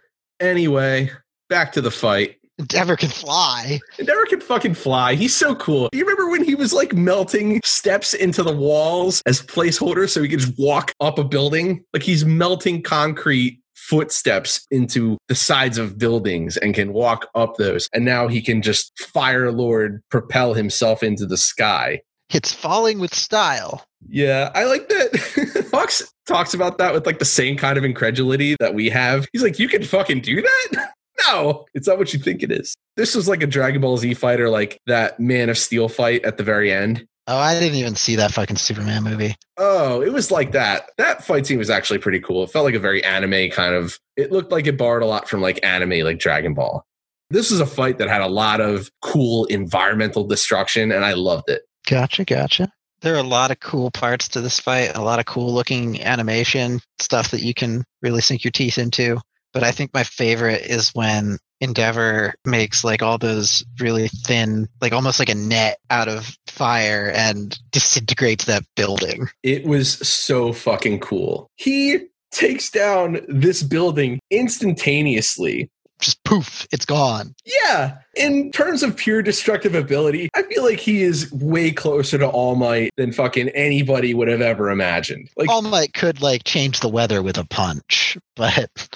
Speaker 4: Anyway, back to the fight.
Speaker 5: Endeavor can fly.
Speaker 4: Endeavor can fucking fly. He's so cool. You remember when he was like melting steps into the walls as placeholders so he could just walk up a building? Like he's melting concrete footsteps into the sides of buildings and can walk up those. And now he can just Fire Lord propel himself into the sky.
Speaker 5: It's falling with style.
Speaker 4: Yeah, I like that. Hawks talks about that with like the same kind of incredulity that we have. He's like, you can fucking do that? No, it's not what you think it is. This was like a Dragon Ball Z fighter, like that Man of Steel fight at the very end.
Speaker 5: Oh, I didn't even see that fucking Superman movie.
Speaker 4: Oh, it was like that. That fight scene was actually pretty cool. It felt like a very anime kind of. It looked like it borrowed a lot from like anime, like Dragon Ball. This was a fight that had a lot of cool environmental destruction, and I loved it.
Speaker 5: Gotcha, gotcha. There are a lot of cool parts to this fight, a lot of cool looking animation stuff that you can really sink your teeth into. But I think my favorite is when Endeavor makes like all those really thin, like almost like a net out of fire and disintegrates that building.
Speaker 4: It was so fucking cool. He takes down this building instantaneously.
Speaker 5: Just poof, it's gone.
Speaker 4: Yeah, in terms of pure destructive ability, I feel like he is way closer to All Might than fucking anybody would have ever imagined. Like
Speaker 5: All Might could like change the weather with a punch, but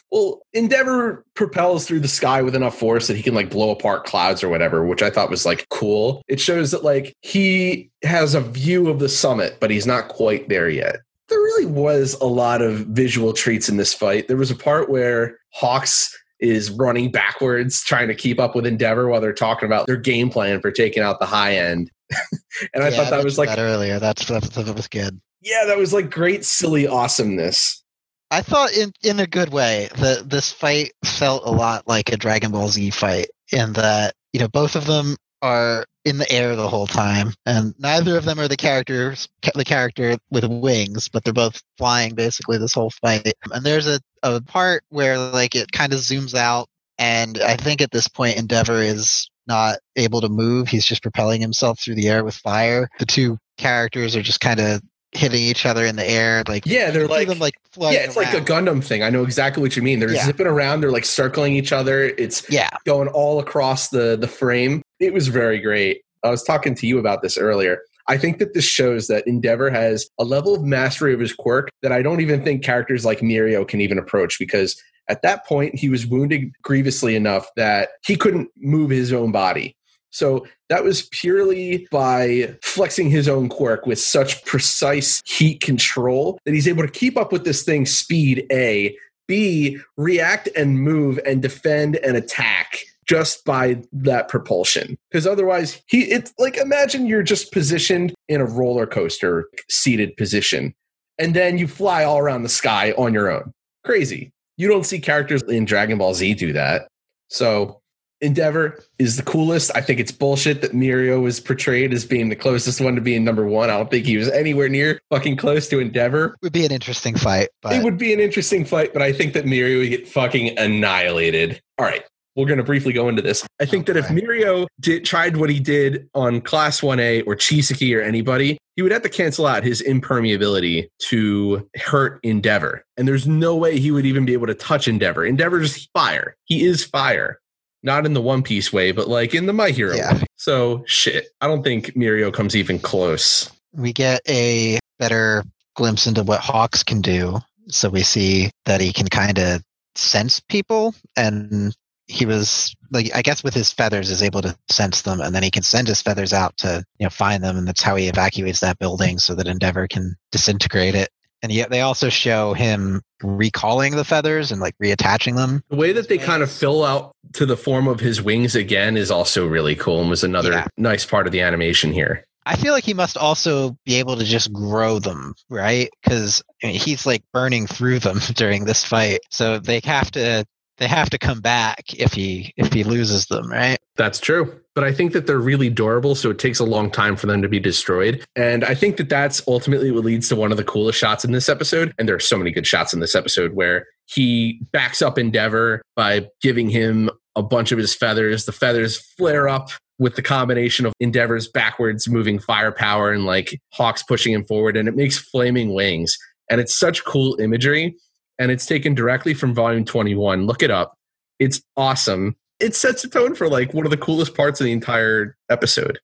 Speaker 4: Well, Endeavor propels through the sky with enough force that he can like blow apart clouds or whatever, which I thought was like cool. It shows that like he has a view of the summit, but he's not quite there yet. There really was a lot of visual treats in this fight. There was a part where Hawks is running backwards trying to keep up with Endeavor while they're talking about their game plan for taking out the high end. and I
Speaker 5: Yeah,
Speaker 4: thought that was like
Speaker 5: that earlier. That's that, that was good.
Speaker 4: yeah, that was like great silly awesomeness.
Speaker 5: I thought in in a good way that this fight felt a lot like a Dragon Ball Z fight in that you know both of them are in the air the whole time and neither of them are the characters the character with wings but they're both flying basically this whole fight and there's a, a part where like it kind of zooms out and I think at this point Endeavor is not able to move he's just propelling himself through the air with fire the two characters are just kind of hitting each other in the air like
Speaker 4: Yeah, they're like
Speaker 5: them like
Speaker 4: yeah, it's like a. Gundam thing. I know exactly what you mean. They're
Speaker 5: Yeah.
Speaker 4: zipping around. They're like circling each other. It's
Speaker 5: yeah
Speaker 4: going all across the the frame. It was very great. I was talking to you about this earlier. I think that this shows that Endeavor has a level of mastery of his quirk that I don't even think characters like Mirio can even approach because at that point he was wounded grievously enough that he couldn't move his own body. So that was purely by flexing his own quirk with such precise heat control that he's able to keep up with this thing speed A, B, react and move and defend and attack just by that propulsion. Because otherwise, he it's like imagine you're just positioned in a roller coaster seated position, and then you fly all around the sky on your own. Crazy. You don't see characters in Dragon Ball Z do that. So Endeavor is the coolest. I think it's bullshit that Mirio was portrayed as being the closest one to being number one. I don't think he was anywhere near fucking close to Endeavor.
Speaker 5: would be an interesting fight but
Speaker 4: It would be an interesting fight, but I think that Mirio would get fucking annihilated. All right. We're going to briefly go into this. I think that if
Speaker 5: Okay.
Speaker 4: Mirio did, tried what he did on Class 1A or Chisaki or anybody, he would have to cancel out his impermeability to hurt Endeavor. And there's no way he would even be able to touch Endeavor. Endeavor is fire. He is fire. Not in the One Piece way, but like in the My Hero
Speaker 5: Yeah.
Speaker 4: way. So, shit. I don't think Mirio comes even close.
Speaker 5: we get a better glimpse into what Hawks can do. So we see that he can kind of sense people and he was like I guess with his feathers is able to sense them and then he can send his feathers out to you know find them and that's how he evacuates that building so that Endeavor can disintegrate it. And yet they also show him recalling the feathers and like reattaching them.
Speaker 4: The way that they kind of fill out to the form of his wings again is also really cool and was another
Speaker 5: Yeah.
Speaker 4: nice part of the animation here.
Speaker 5: I feel like he must also be able to just grow them, right? Because he's like burning through them during this fight, so they have to they have to come back if he if he loses them, right?
Speaker 4: That's true. But I think that they're really durable, so it takes a long time for them to be destroyed. And I think that that's ultimately what leads to one of the coolest shots in this episode. And there are so many good shots in this episode where he backs up Endeavor by giving him a bunch of his feathers. The feathers flare up with the combination of Endeavor's backwards moving firepower and like Hawks pushing him forward, and it makes flaming wings. And it's such cool imagery. And it's taken directly from volume 21. Look it up. It's awesome it sets a tone for like one of the coolest parts of the entire episode.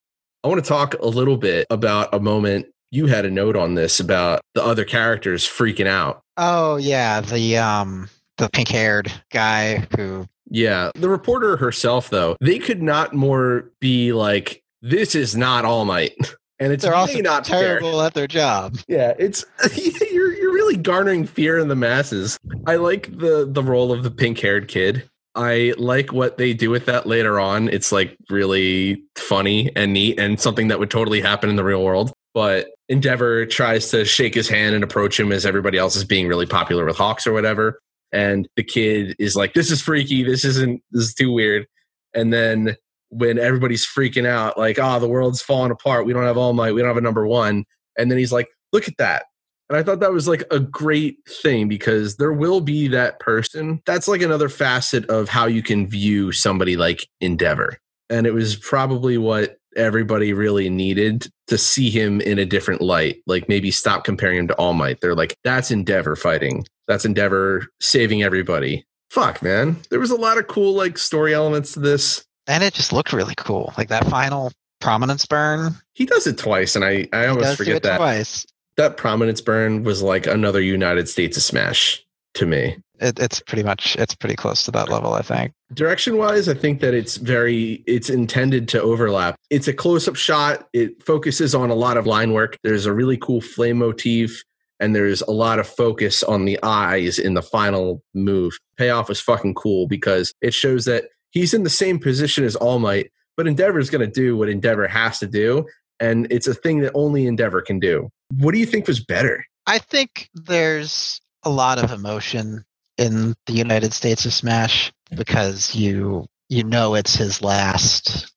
Speaker 4: I want to talk a little bit about a moment you had a note on this about the other characters freaking out.
Speaker 5: Oh yeah, the um the pink-haired guy who
Speaker 4: Yeah, the reporter herself though, they could not more be like this is not All Might. And it's
Speaker 5: they're
Speaker 4: really
Speaker 5: also
Speaker 4: not
Speaker 5: terrible
Speaker 4: fair.
Speaker 5: at their job.
Speaker 4: Yeah, it's you're you're really garnering fear in the masses. I like the the role of the pink-haired kid I like what they do with that later on. It's like really funny and neat and something that would totally happen in the real world. But Endeavor tries to shake his hand and approach him as everybody else is being really popular with Hawks or whatever. And the kid is like, This is freaky. This isn't, this is too weird. And then when everybody's freaking out, like, oh, the world's falling apart. We don't have All Might. We don't have a number one. And then he's like, Look at that. And I thought that was like a great thing because there will be that person. That's like another facet of how you can view somebody like Endeavor. And it was probably what everybody really needed to see him in a different light. Like maybe stop comparing him to All Might. They're like, that's Endeavor fighting. That's Endeavor saving everybody. Fuck, man. There was a lot of cool like story elements to this.
Speaker 5: And it just looked really cool. Like that final prominence burn.
Speaker 4: He does it twice, and I, I almost forget that.
Speaker 5: Twice
Speaker 4: that prominence burn was like another United States of Smash to me.
Speaker 5: It, it's pretty much it's pretty close to that level, I think.
Speaker 4: Direction wise, I think that it's very it's intended to overlap. It's a close up shot. It focuses on a lot of line work. There's a really cool flame motif. And there's a lot of focus on the eyes in the final move. Payoff is fucking cool because it shows that he's in the same position as All Might, but Endeavor is going to do what Endeavor has to do. And it's a thing that only Endeavor can do. What do you think was better?
Speaker 5: I think there's a lot of emotion in the United States of Smash because you you know it's his last.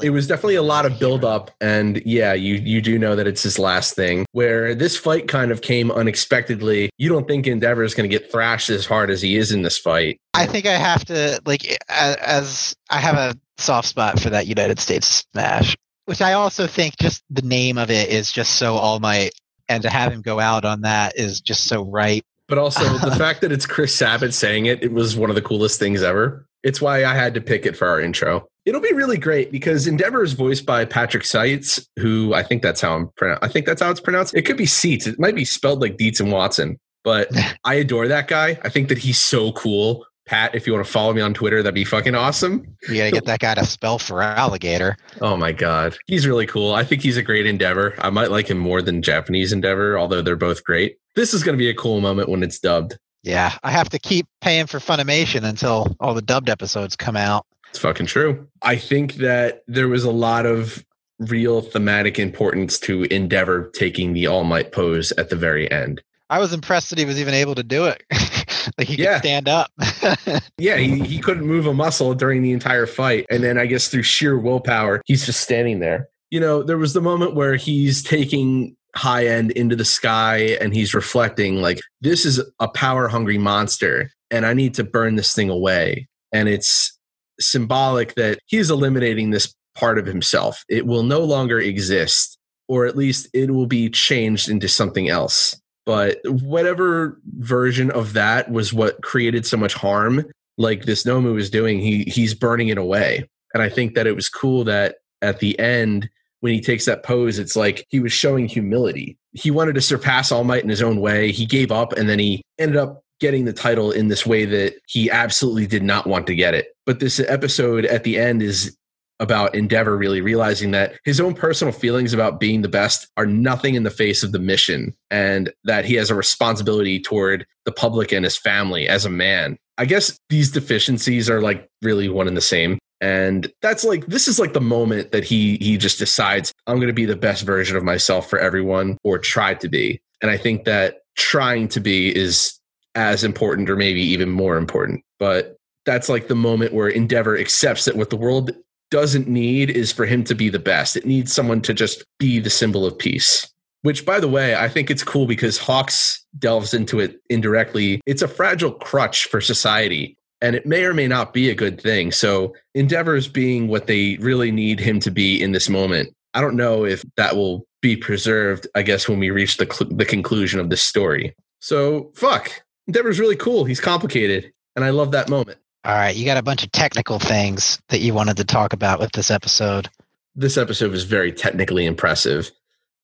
Speaker 4: It was definitely a lot of build up, and yeah, you you do know that it's his last thing. Where this fight kind of came unexpectedly. You don't think Endeavor is going to get thrashed as hard as he is in this fight.
Speaker 5: I think I have to like as I have a soft spot for that United States Smash which I also think just the name of it is just so All Might, and to have him go out on that is just so right.
Speaker 4: But also the fact that it's Chris Sabat saying it, it was one of the coolest things ever. It's why I had to pick it for our intro. It'll be really great because Endeavor is voiced by Patrick Seitz, who I think that's how I'm pronounced. I think that's how it's pronounced. It could be Seats. It might be spelled like Dietz and Watson, but I adore that guy. I think that he's so cool. Pat, if you want to follow me on Twitter, that'd be fucking awesome.
Speaker 5: You gotta get that guy to spell Feraligatr.
Speaker 4: Oh my god, he's really cool. I think he's a great endeavor. I might like him more than Japanese endeavor, although they're both great. This is going to be a cool moment when it's dubbed.
Speaker 5: Yeah, I have to keep paying for Funimation until all the dubbed episodes come out.
Speaker 4: It's fucking true. I think that there was a lot of real thematic importance to Endeavor taking the All Might pose at the very end.
Speaker 5: I was impressed that he was even able to do it. like he
Speaker 4: Yeah.
Speaker 5: could stand up.
Speaker 4: Yeah, he, he couldn't move a muscle during the entire fight. And then I guess through sheer willpower, he's just standing there. You know, there was the moment where he's taking high end into the sky and he's reflecting, like, this is a power hungry monster and I need to burn this thing away. And it's symbolic that he's eliminating this part of himself. It will no longer exist, or at least it will be changed into something else. But whatever version of that was what created so much harm like this nomu is doing he he's burning it away. And i think that it was cool that at the end when he takes that pose it's like he was showing humility. He wanted to surpass all might in his own way. He gave up and then he ended up getting the title in this way that he absolutely did not want to get it but this episode at the end is about Endeavor really realizing that his own personal feelings about being the best are nothing in the face of the mission and that he has a responsibility toward the public and his family as a man. I guess these deficiencies are like really one and the same. And that's like this is like the moment that he he just decides I'm going to be the best version of myself for everyone or try to be. And I think that trying to be is as important or maybe even more important. But that's like the moment where Endeavor accepts that what the world doesn't need is for him to be the best. It needs someone to just be the symbol of peace. Which, by the way, I think it's cool because Hawks delves into it indirectly. It's a fragile crutch for society, and it may or may not be a good thing. So, Endeavor's being what they really need him to be in this moment. I don't know if that will be preserved, I guess, when we reach the, cl- the conclusion of this story. So, fuck. Endeavor's really cool. He's complicated, and I love that moment.
Speaker 5: All right, you got a bunch of technical things that you wanted to talk about with this episode.
Speaker 4: This episode was very technically impressive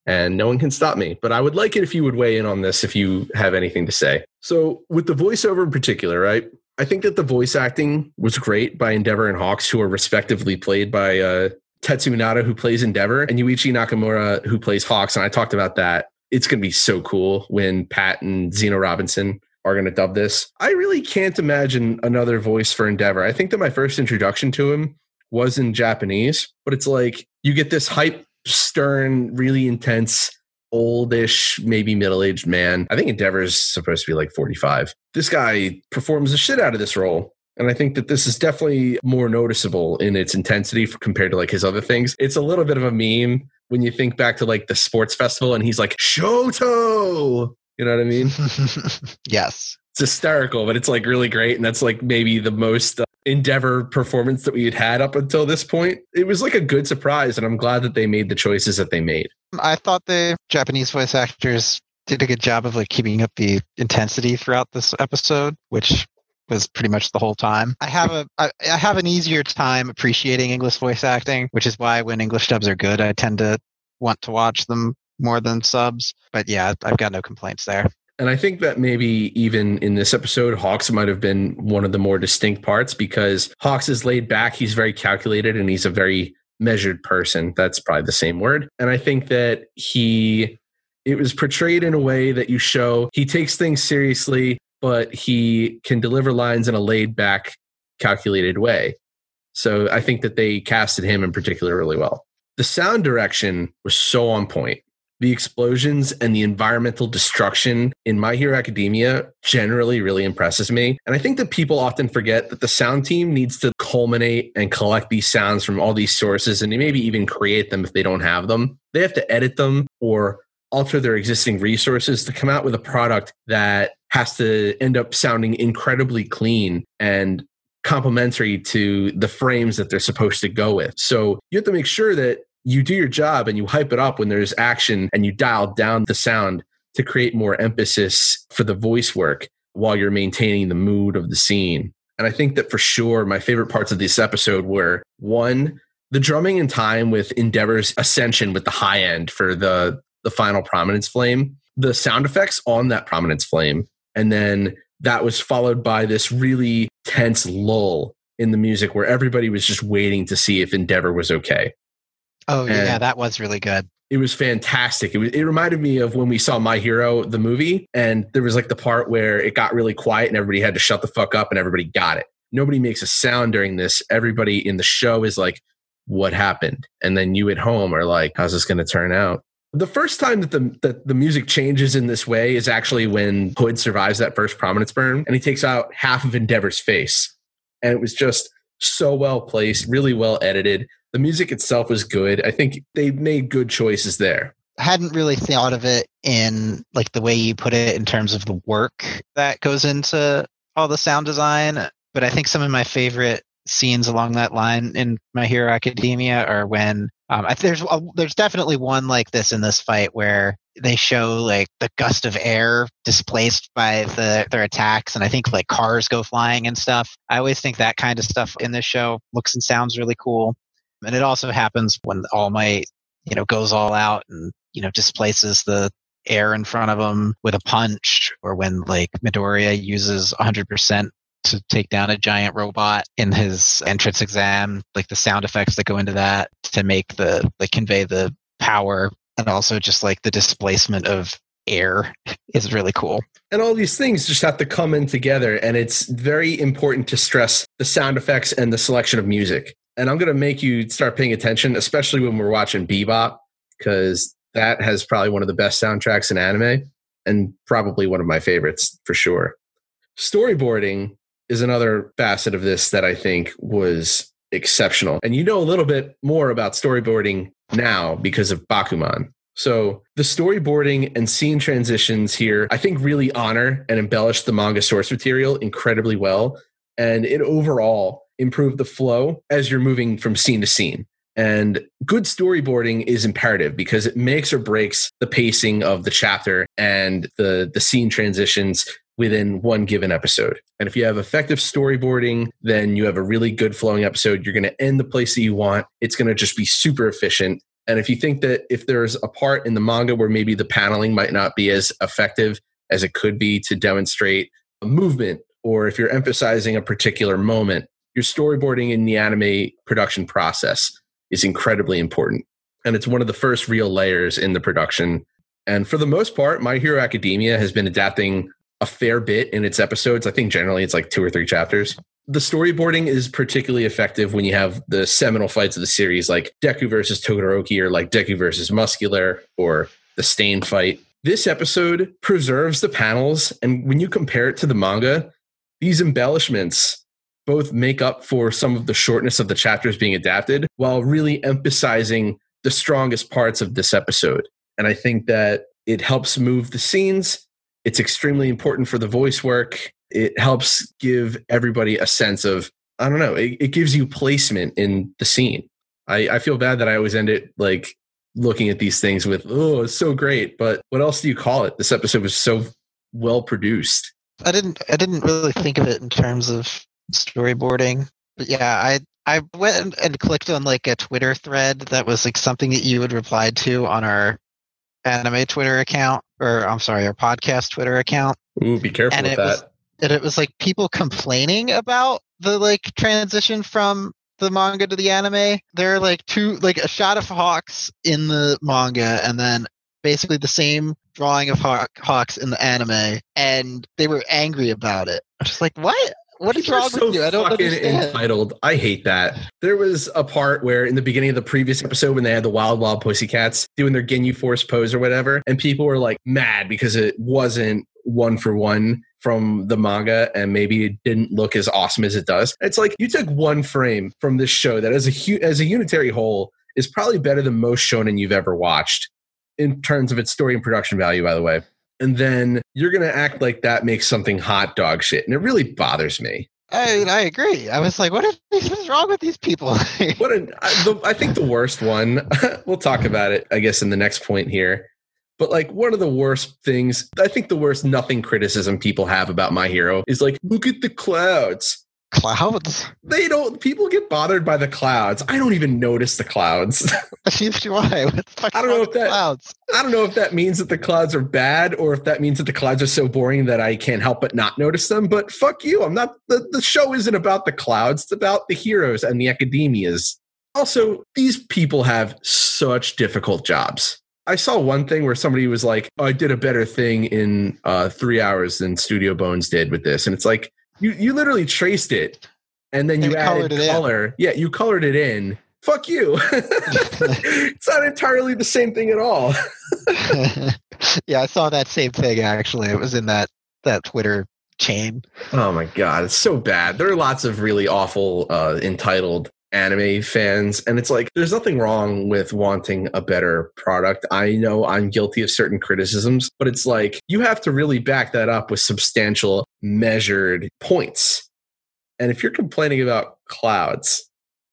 Speaker 4: and no one can stop me. But I would like it if you would weigh in on this if you have anything to say. So, with the voiceover in particular, right? I think that the voice acting was great by Endeavor and Hawks, who are respectively played by uh, Tetsu Inada, who plays Endeavor, and Yuichi Nakamura, who plays Hawks. And I talked about that. It's going to be so cool when Pat and Zeno Robinson are going to dub this. I really can't imagine another voice for Endeavor. I think that my first introduction to him was in Japanese, but it's like you get this hype stern, really intense, oldish, maybe middle aged man. I think Endeavor's supposed to be like 45. This guy performs the shit out of this role. And I think that this is definitely more noticeable in its intensity compared to like his other things. It's a little bit of a meme when you think back to like the sports festival and he's like, Shoto! You know what I mean?
Speaker 5: yes.
Speaker 4: It's hysterical, but it's like really great. And that's like maybe the most uh, endeavor performance that we had had up until this point. It was like a good surprise, and I'm glad that they made the choices that they made.
Speaker 5: I thought the Japanese voice actors did a good job of like keeping up the intensity throughout this episode, which was pretty much the whole time. I have a I, I have an easier time appreciating English voice acting, which is why when English dubs are good, I tend to want to watch them more than subs. But yeah, I've got no complaints there.
Speaker 4: And I think that maybe even in this episode, Hawks might have been one of the more distinct parts because Hawks is laid back. He's very calculated and he's a very measured person. That's probably the same word. And I think that he, it was portrayed in a way that you show he takes things seriously, but he can deliver lines in a laid back, calculated way. So I think that they casted him in particular really well. The sound direction was so on point the explosions and the environmental destruction in My Hero Academia generally really impresses me. And I think that people often forget that the sound team needs to culminate and collect these sounds from all these sources and maybe even create them if they don't have them. They have to edit them or alter their existing resources to come out with a product that has to end up sounding incredibly clean and complementary to the frames that they're supposed to go with. So you have to make sure that you do your job and you hype it up when there's action and you dial down the sound to create more emphasis for the voice work while you're maintaining the mood of the scene. And I think that for sure, my favorite parts of this episode were one, the drumming in time with Endeavor's ascension with the high end for the, the final prominence flame, the sound effects on that prominence flame. And then that was followed by this really tense lull in the music where everybody was just waiting to see if Endeavor was okay.
Speaker 5: Oh yeah, that was really good.
Speaker 4: It was fantastic. It was, it reminded me of when we saw My Hero the movie, and there was like the part where it got really quiet and everybody had to shut the fuck up, and everybody got it. Nobody makes a sound during this. Everybody in the show is like, "What happened?" And then you at home are like, "How's this going to turn out?" The first time that the that the music changes in this way is actually when Hood survives that first prominence burn, and he takes out half of Endeavor's face, and it was just so well placed, really well edited. The music itself was good. I think they made good choices there.
Speaker 5: I hadn't really thought of it in like the way you put it in terms of the work that goes into all the sound design, but I think some of my favorite scenes along that line in My Hero Academia are when um, I, there's a, there's definitely one like this in this fight where they show like the gust of air displaced by the their attacks, and I think like cars go flying and stuff. I always think that kind of stuff in this show looks and sounds really cool. And it also happens when All Might, you know, goes all out and, you know, displaces the air in front of him with a punch, or when like Midoriya uses 100% to take down a giant robot in his entrance exam, like the sound effects that go into that to make the, like convey the power and also just like the displacement of air is really cool.
Speaker 4: And all these things just have to come in together. And it's very important to stress the sound effects and the selection of music. And I'm going to make you start paying attention, especially when we're watching Bebop, because that has probably one of the best soundtracks in anime and probably one of my favorites for sure. Storyboarding is another facet of this that I think was exceptional. And you know a little bit more about storyboarding now because of Bakuman. So the storyboarding and scene transitions here, I think, really honor and embellish the manga source material incredibly well. And it overall improved the flow as you're moving from scene to scene. And good storyboarding is imperative because it makes or breaks the pacing of the chapter and the, the scene transitions within one given episode. And if you have effective storyboarding, then you have a really good flowing episode. You're going to end the place that you want. It's going to just be super efficient. And if you think that if there's a part in the manga where maybe the paneling might not be as effective as it could be to demonstrate a movement, or if you're emphasizing a particular moment, your storyboarding in the anime production process is incredibly important. And it's one of the first real layers in the production. And for the most part, My Hero Academia has been adapting a fair bit in its episodes. I think generally it's like two or three chapters. The storyboarding is particularly effective when you have the seminal fights of the series, like Deku versus Todoroki, or like Deku versus Muscular, or the Stain fight. This episode preserves the panels, and when you compare it to the manga, these embellishments both make up for some of the shortness of the chapters being adapted while really emphasizing the strongest parts of this episode. And I think that it helps move the scenes it's extremely important for the voice work. It helps give everybody a sense of, I don't know, it, it gives you placement in the scene. I, I feel bad that I always end it like looking at these things with, oh, it's so great. But what else do you call it? This episode was so well produced.
Speaker 5: I didn't I didn't really think of it in terms of storyboarding. But yeah, I I went and clicked on like a Twitter thread that was like something that you had replied to on our anime Twitter account, or I'm sorry, our podcast Twitter account.
Speaker 4: Ooh, be careful
Speaker 5: and
Speaker 4: with
Speaker 5: it
Speaker 4: that.
Speaker 5: was and it was like people complaining about the like transition from the manga to the anime. There are like two like a shot of hawks in the manga and then basically the same drawing of hawk, hawks in the anime and they were angry about it. I'm just like, what? What is wrong
Speaker 4: so
Speaker 5: with you? I don't
Speaker 4: fucking
Speaker 5: understand.
Speaker 4: entitled. I hate that. There was a part where in the beginning of the previous episode when they had the Wild Wild Pussycats doing their Ginyu Force pose or whatever, and people were like mad because it wasn't one for one from the manga and maybe it didn't look as awesome as it does. It's like you took one frame from this show that as a hu- as a unitary whole is probably better than most shonen you've ever watched in terms of its story and production value by the way. And then you're going to act like that makes something hot dog shit and it really bothers me.
Speaker 5: I I agree. I was like, what is, what is wrong with these people?
Speaker 4: What an, I, the, I think the worst one, we'll talk about it, I guess, in the next point here. But like one of the worst things, I think the worst nothing criticism people have about My Hero is like, look at the clouds.
Speaker 5: Clouds.
Speaker 4: They don't, people get bothered by the clouds. I don't even notice the clouds.
Speaker 5: Neither do I. What the fuck's
Speaker 4: I don't know if that-
Speaker 5: clouds.
Speaker 4: I don't know if that means that the clouds are bad or if that means that the clouds are so boring that I can't help but not notice them. But fuck you. I'm not, the, the show isn't about the clouds, it's about the heroes and the academias. Also, these people have such difficult jobs. I saw one thing where somebody was like, oh, I did a better thing in uh, three hours than Studio Bones did with this. And it's like, you, you literally traced it and then you added
Speaker 5: colored it in.
Speaker 4: color. Yeah, you colored it in. Fuck you. it's not entirely the same thing at all.
Speaker 5: yeah, I saw that same thing actually. It was in that that Twitter chain.
Speaker 4: Oh my god, it's so bad. There are lots of really awful uh, entitled anime fans, and it's like there's nothing wrong with wanting a better product. I know I'm guilty of certain criticisms, but it's like you have to really back that up with substantial, measured points. And if you're complaining about clouds,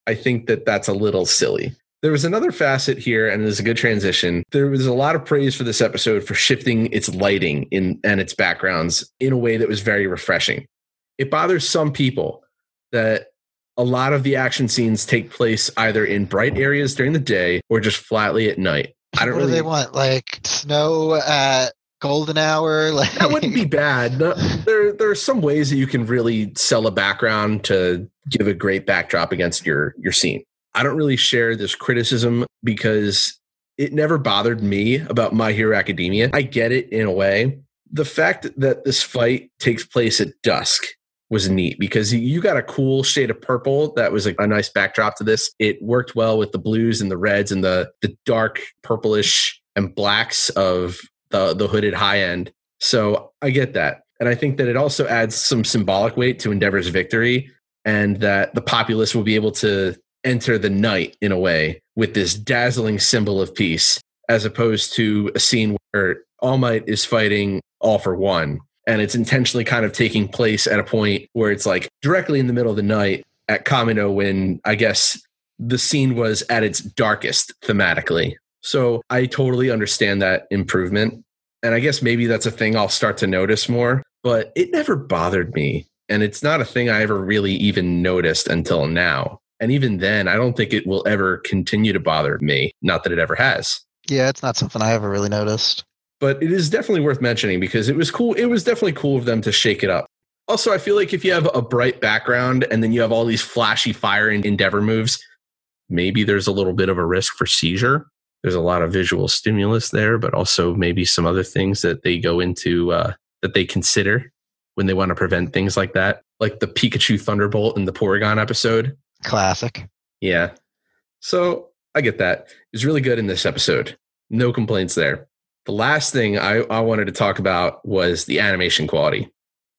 Speaker 4: I think that that's a little silly. There was another facet here, and there's a good transition. There was a lot of praise for this episode for shifting its lighting in and its backgrounds in a way that was very refreshing. It bothers some people that a lot of the action scenes take place either in bright areas during the day or just flatly at night. I don't
Speaker 5: what
Speaker 4: really
Speaker 5: do they want? Like snow at golden hour? Like
Speaker 4: that wouldn't be bad. There, there are some ways that you can really sell a background to give a great backdrop against your your scene. I don't really share this criticism because it never bothered me about My Hero Academia. I get it in a way. The fact that this fight takes place at dusk was neat because you got a cool shade of purple that was a, a nice backdrop to this. It worked well with the blues and the reds and the the dark purplish and blacks of the the hooded high end. So I get that. And I think that it also adds some symbolic weight to Endeavor's victory and that the populace will be able to enter the night in a way with this dazzling symbol of peace as opposed to a scene where All Might is fighting all for one and it's intentionally kind of taking place at a point where it's like directly in the middle of the night at Kamino when I guess the scene was at its darkest thematically. So I totally understand that improvement. And I guess maybe that's a thing I'll start to notice more, but it never bothered me. And it's not a thing I ever really even noticed until now. And even then, I don't think it will ever continue to bother me. Not that it ever has.
Speaker 5: Yeah, it's not something I ever really noticed.
Speaker 4: But it is definitely worth mentioning because it was cool. It was definitely cool of them to shake it up. Also, I feel like if you have a bright background and then you have all these flashy fire and endeavor moves, maybe there's a little bit of a risk for seizure. There's a lot of visual stimulus there, but also maybe some other things that they go into uh, that they consider when they want to prevent things like that, like the Pikachu Thunderbolt in the Porygon episode.
Speaker 5: Classic.
Speaker 4: Yeah. So I get that. It was really good in this episode. No complaints there. The last thing I, I wanted to talk about was the animation quality.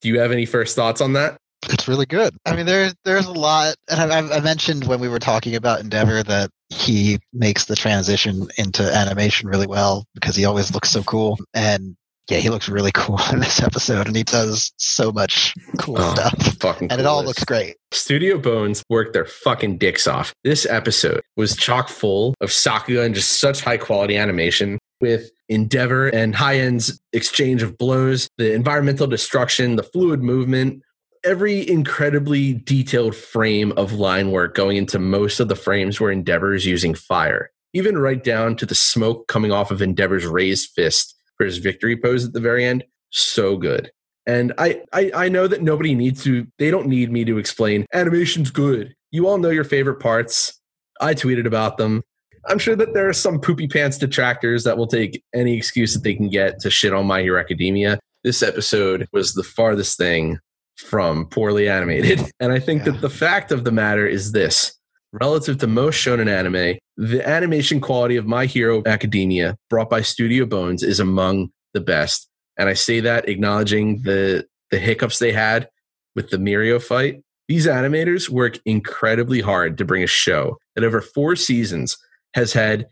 Speaker 4: Do you have any first thoughts on that?
Speaker 5: It's really good. I mean, there's there's a lot, and I, I mentioned when we were talking about Endeavor that he makes the transition into animation really well because he always looks so cool. And yeah, he looks really cool in this episode, and he does so much cool
Speaker 4: Oh,
Speaker 5: stuff,
Speaker 4: Fucking
Speaker 5: and it all looks great.
Speaker 4: Studio Bones worked their fucking dicks off. This episode was chock full of Sakuga and just such high quality animation with Endeavor and High End's exchange of blows, the environmental destruction, the fluid movement, every incredibly detailed frame of line work going into most of the frames where Endeavor is using fire, even right down to the smoke coming off of Endeavor's raised fist for his victory pose at the very end. So good. And I, I, I know that nobody needs to, they don't need me to explain animation's good. You all know your favorite parts. I tweeted about them. I'm sure that there are some poopy pants detractors that will take any excuse that they can get to shit on My Hero Academia. This episode was the farthest thing from poorly animated. And I think
Speaker 5: Yeah.
Speaker 4: that the fact of the matter is this relative to most shonen anime, the animation quality of My Hero Academia brought by Studio Bones is among the best. And I say that acknowledging the the hiccups they had with the Mirio fight. These animators work incredibly hard to bring a show that over four seasons has had,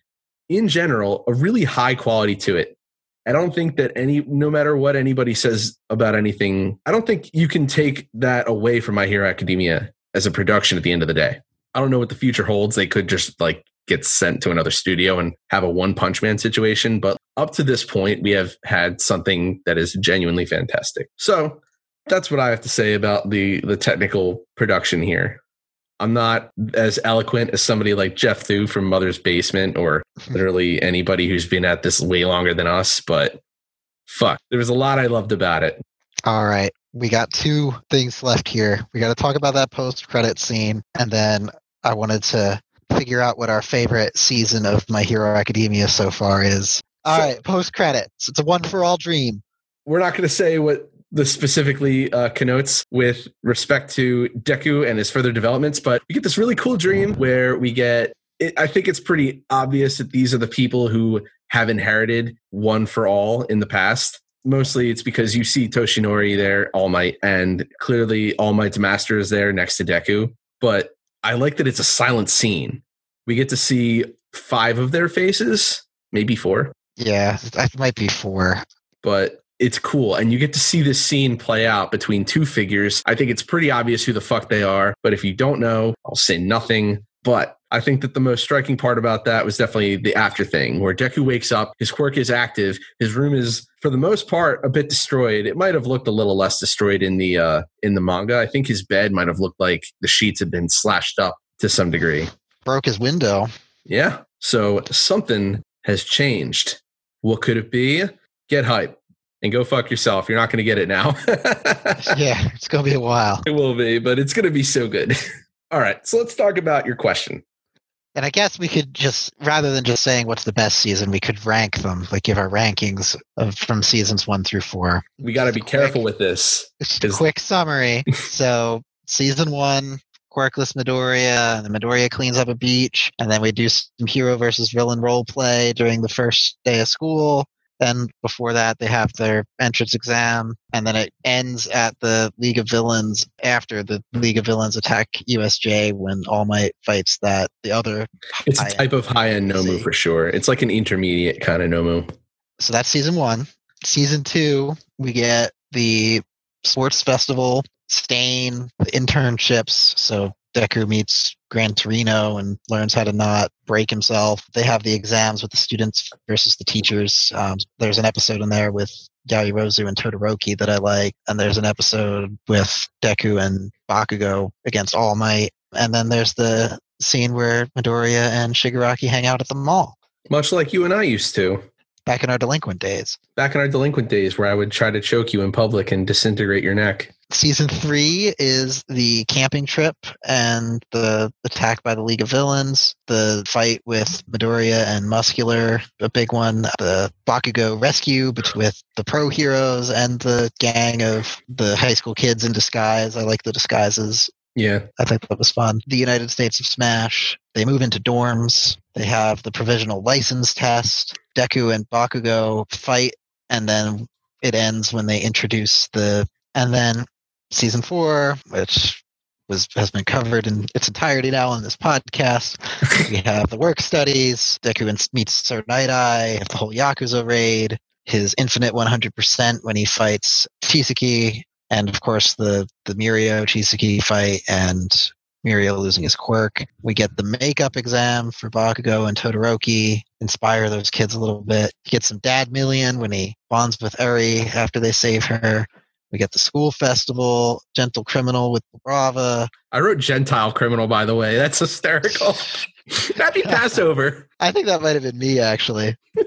Speaker 4: in general, a really high quality to it. I don't think that any, no matter what anybody says about anything, I don't think you can take that away from My Hero Academia as a production at the end of the day. I don't know what the future holds. They could just like get sent to another studio and have a one punch man situation. But up to this point, we have had something that is genuinely fantastic. So that's what I have to say about the the technical production here. I'm not as eloquent as somebody like Geoff Thew from Mother's Basement or literally anybody who's been at this way longer than us, but fuck, there was a lot I loved about it.
Speaker 5: All right. We got two things left here. We got to talk about that post credit scene. And then I wanted to figure out what our favorite season of My Hero Academia so far is. All right. Post credits. It's a one for all dream.
Speaker 4: We're not going to say what this specifically uh, connotes with respect to Deku and his further developments, but we get this really cool dream where we get. It, I think it's pretty obvious that these are the people who have inherited One for All in the past. Mostly it's because you see Toshinori there, All Might, and clearly All Might's master is there next to Deku. But I like that it's a silent scene. We get to see five of their faces, maybe four
Speaker 5: Yeah. That might be four.
Speaker 4: but it's cool. And you get to see this scene play out between two figures. I think it's pretty obvious who the fuck they are. But if you don't know, I'll say nothing. But I think that the most striking part about that was definitely the after thing where Deku wakes up, his quirk is active, his room is for the most part a bit destroyed. It might have looked a little less destroyed in the uh in the manga. I think his bed might have looked like the sheets had been slashed up to some degree.
Speaker 5: Broke his window.
Speaker 4: Yeah. So something has changed. What could it be? Get hype and go fuck yourself. You're not going to get it now.
Speaker 5: Yeah. It's going to be a while.
Speaker 4: it will be, but it's going to be so good. All right. So let's talk about your question.
Speaker 5: And I guess we could just, rather than just saying what's the best season, we could rank them, like give our rankings of from seasons one through four.
Speaker 4: We got to be careful with this.
Speaker 5: Quick summary. so, season one, Quirkless Midoriya, and the Midoriya cleans up a beach, and then we do some hero versus villain role play during the first day of school. Then before that, they have their entrance exam, and then it ends at the League of Villains after the League of Villains attack USJ when All Might fights that the other.
Speaker 4: It's a type of high end Nomu for sure. It's like an intermediate kind of Nomu.
Speaker 5: So that's season one. Season two, we get the sports festival, Stain, the internships. So Deku meets Gran Torino and learns how to not break himself. They have the exams with the students versus the teachers. Um, there's an episode in there with Yaoyorozu and Todoroki that I like, and there's an episode with Deku and Bakugo against All Might. And then there's the scene where Midoriya and Shigaraki hang out at the mall
Speaker 4: Much like you and I used to
Speaker 5: back in our delinquent days.
Speaker 4: back in our delinquent days where I would try to choke you in public and disintegrate your neck.
Speaker 5: Season three is the camping trip and the attack by the League of Villains, the fight with Midoriya and Muscular, a big one, the Bakugo rescue with the pro heroes and the gang of the high school kids in disguise. I like the disguises.
Speaker 4: Yeah.
Speaker 5: I think that was fun. The United States of Smash. They move into dorms. They have the provisional license test. Deku and Bakugo fight, and then it ends when they introduce the. And then season four, which was has been covered in its entirety now on this podcast. we have the work studies. Deku and- meets Sir Night Eye. The whole Yakuza raid. His infinite 100% when he fights Chisaki and of course the the Mirio Chisaki fight and Mirio losing his quirk. We get the makeup exam for Bakugo and Todoroki, inspire those kids a little bit. Get some dad million when he bonds with Eri after they save her. We get the school festival, Gentle Criminal with Brava.
Speaker 4: I wrote Gentile criminal, by the way. That's hysterical. Happy Passover.
Speaker 5: I think that might have been me actually.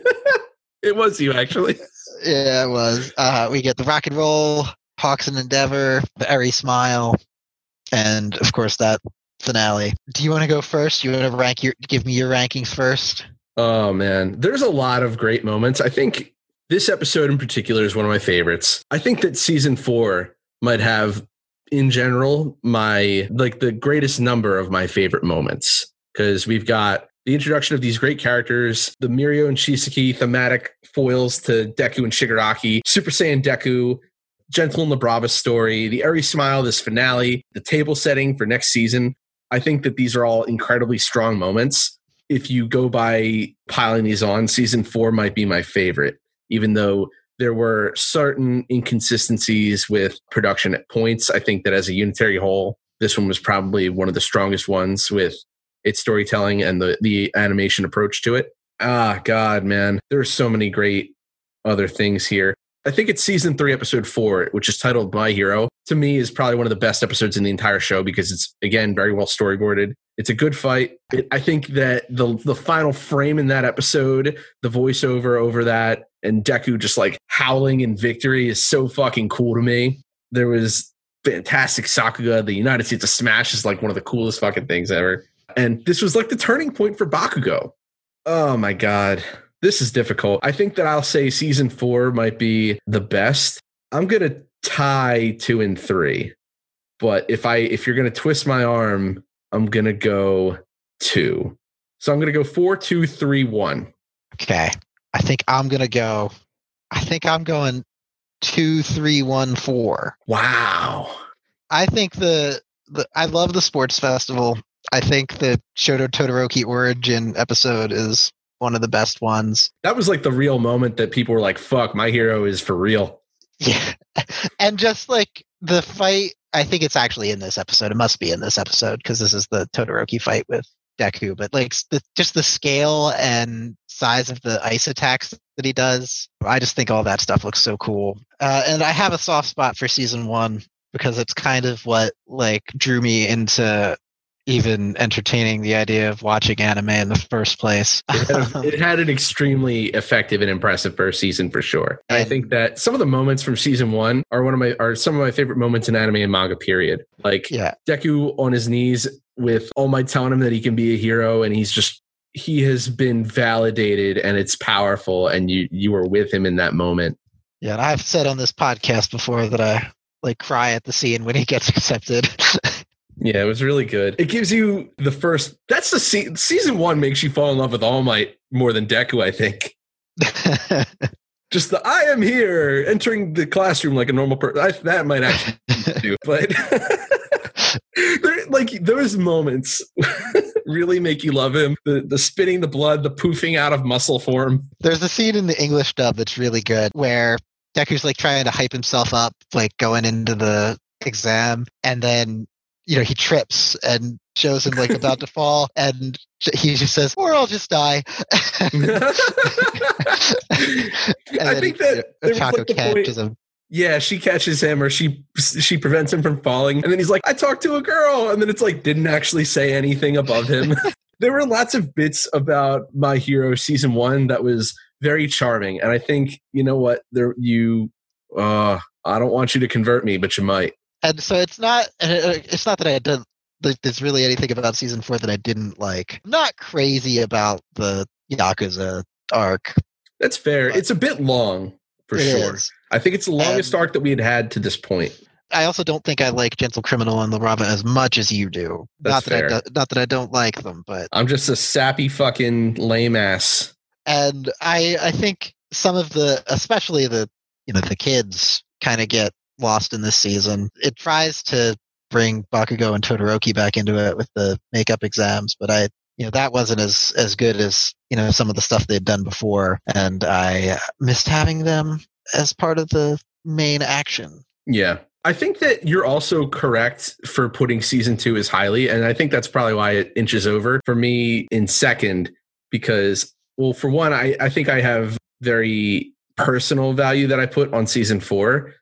Speaker 4: It was you, actually.
Speaker 5: Yeah, it was. Uh, we get the rock and roll, Hawks and Endeavor, the Eri Smile, and of course that finale. Do you want to go first? You want to rank your give me your rankings first?
Speaker 4: Oh, man. There's a lot of great moments. I think this episode in particular is one of my favorites. I think that season four might have, in general, my like the greatest number of my favorite moments because we've got the introduction of these great characters, the Mirio and Chisaki thematic foils to Deku and Shigaraki, Super Saiyan Deku, Gentle and the Brava story, the Eri Smile, this finale, the table setting for next season. I think that these are all incredibly strong moments. If you go by piling these on, season four might be my favorite, even though there were certain inconsistencies with production at points. I think that as a unitary whole, this one was probably one of the strongest ones with its storytelling and the, the animation approach to it. Ah, God, man, there are so many great other things here. I think it's season three, episode four, which is titled My Hero. To me, is probably one of the best episodes in the entire show because it's again very well storyboarded. It's a good fight. It, I think that the the final frame in that episode, the voiceover over that, and Deku just like howling in victory is so fucking cool to me. There was fantastic Sakuga. The United States of Smash is like one of the coolest fucking things ever. And this was like the turning point for Bakugo. Oh my god. This is difficult. I think that I'll say season four might be the best. I'm gonna tie two and three. But if I if you're gonna twist my arm, I'm gonna go two. So I'm gonna go four, two, three, one.
Speaker 5: Okay. I think I'm gonna go. I think I'm going two, three, one, four.
Speaker 4: Wow.
Speaker 5: I think the the I love the sports festival. I think the Shoto Todoroki origin episode is one of the best ones.
Speaker 4: That was like the real moment that people were like, fuck, my hero is for real.
Speaker 5: Yeah. and just like the fight, I think it's actually in this episode. It must be in this episode because this is the Todoroki fight with Deku. But like the, just the scale and size of the ice attacks that he does, I just think all that stuff looks so cool. Uh, and I have a soft spot for season one because it's kind of what like drew me into even entertaining the idea of watching anime in the first place.
Speaker 4: It had, it had an extremely effective and impressive first season for sure. And I think that some of the moments from season one are one of my are some of my favorite moments in anime and manga. Period. Like
Speaker 5: yeah.
Speaker 4: Deku on his knees with All Might telling him that he can be a hero, and he's just he has been validated, and it's powerful, and you you were with him in that moment.
Speaker 5: Yeah, and I've said on this podcast before that I like cry at the scene when he gets accepted.
Speaker 4: Yeah, it was really good. It gives you the first. That's the se- season one makes you fall in love with All Might more than Deku. I think. Just the I am here entering the classroom like a normal person. That might actually do, but there, like those moments really make you love him. The the spitting the blood, the poofing out of muscle form.
Speaker 5: There's a scene in the English dub that's really good where Deku's like trying to hype himself up, like going into the exam, and then you know he trips and shows him like about to fall, and he just says, "Or I'll just die."
Speaker 4: I think that there was, like, the point-. Yeah, she catches him or she she prevents him from falling. And then he's like, I talked to a girl. And then it's like, didn't actually say anything above him. there were lots of bits about My Hero season one that was very charming. And I think, you know what, there you uh I don't want you to convert me, but you might.
Speaker 5: and so it's not it's not that I didn't there's really anything about season four that I didn't like. I'm not crazy about the Yakuza arc.
Speaker 4: That's fair. It's a bit long for
Speaker 5: It
Speaker 4: sure.
Speaker 5: is.
Speaker 4: I think it's the longest
Speaker 5: And-
Speaker 4: arc that we had had to this point.
Speaker 5: I also don't think I like Gentle Criminal and La Brava as much as you do.
Speaker 4: That's
Speaker 5: not that I do, not that I don't like them, but
Speaker 4: I'm just a sappy fucking lame ass.
Speaker 5: and I I think some of the especially the you know the kids kind of get lost in this season. It tries to bring Bakugo and Todoroki back into it with the makeup exams, but I you know that wasn't as as good as you know some of the stuff they'd done before, and I missed having them as part of the main action.
Speaker 4: Yeah. I think that you're also correct for putting season two as highly. And I think that's probably why it inches over for me in second, because, well, for one, I, I think I have very personal value that I put on season four.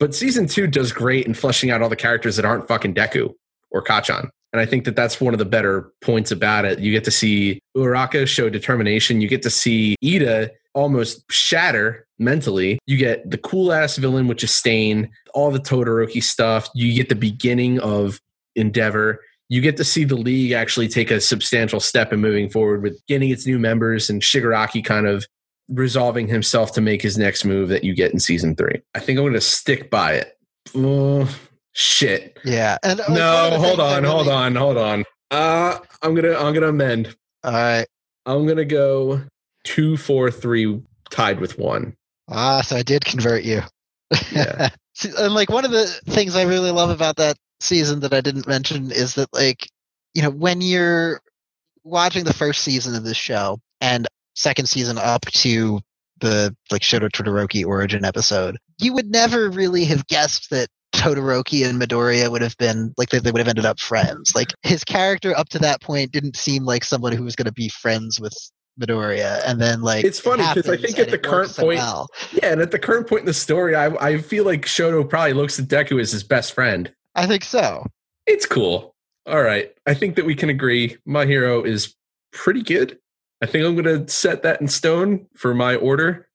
Speaker 4: But season two does great in fleshing out all the characters that aren't fucking Deku or Kacchan. And I think that that's one of the better points about it. You get to see Uraka show determination. You get to see Iida almost shatter mentally. You get the cool ass villain, which is Stain, all the Todoroki stuff. You get the beginning of Endeavor. You get to see the league actually take a substantial step in moving forward with getting its new members and Shigaraki kind of resolving himself to make his next move that you get in season three. I think I'm going to stick by it. Oh, shit.
Speaker 5: Yeah, and
Speaker 4: No, hold on, hold
Speaker 5: really-
Speaker 4: on, hold on. Uh, I'm gonna, I'm gonna amend.
Speaker 5: All right.
Speaker 4: I'm gonna go two, four, three, tied with one.
Speaker 5: Ah, so I did convert you.
Speaker 4: Yeah.
Speaker 5: And like one of the things I really love about that season that I didn't mention is that like you know when you're watching the first season of this show and second season up to the like Shoto Todoroki origin episode, you would never really have guessed that Todoroki and Midoriya would have been like they, they would have ended up friends. Like his character up to that point didn't seem like someone who was going to be friends with Midoriya, and then like
Speaker 4: It's
Speaker 5: it
Speaker 4: funny 'cause I think at the
Speaker 5: it
Speaker 4: current point-
Speaker 5: well.
Speaker 4: Yeah, and at the current point in the story, I, I feel like Shoto probably looks at Deku as his best friend.
Speaker 5: I think so.
Speaker 4: It's cool. All right. I think that we can agree. My hero is pretty good. I think I'm going to set that in stone for my order.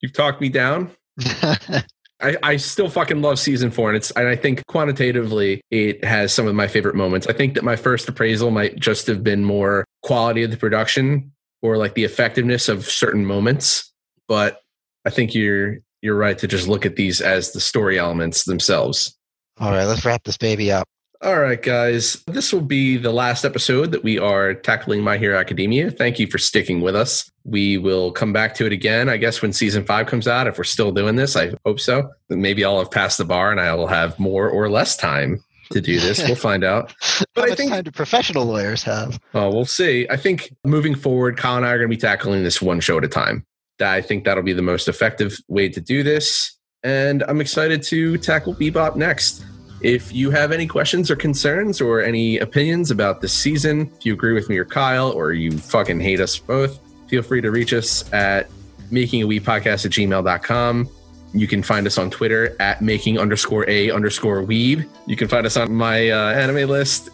Speaker 4: You've talked me down. I, I still fucking love season four, and it's and I think quantitatively it has some of my favorite moments. I think that my first appraisal might just have been more quality of the production or like the effectiveness of certain moments, but I think you're you're right to just look at these as the story elements themselves.
Speaker 5: All right, let's wrap this baby up.
Speaker 4: All right, guys. This will be the last episode that we are tackling My Hero Academia. Thank you for sticking with us. We will come back to it again, I guess, when season five comes out. If we're still doing this, I hope so. Then Maybe I'll have passed the bar and I will have more or less time to do this. We'll find out. But I think-
Speaker 5: time do professional lawyers have?
Speaker 4: Uh, we'll see. I think moving forward, Kyle and I are going to be tackling this one show at a time. I think that'll be the most effective way to do this. And I'm excited to tackle Bebop next. If you have any questions or concerns or any opinions about this season, if you agree with me or Kyle, or you fucking hate us both, feel free to reach us at making a weeb podcast at gmail.com. You can find us on Twitter at making underscore a underscore weeb. You can find us on my uh, anime list.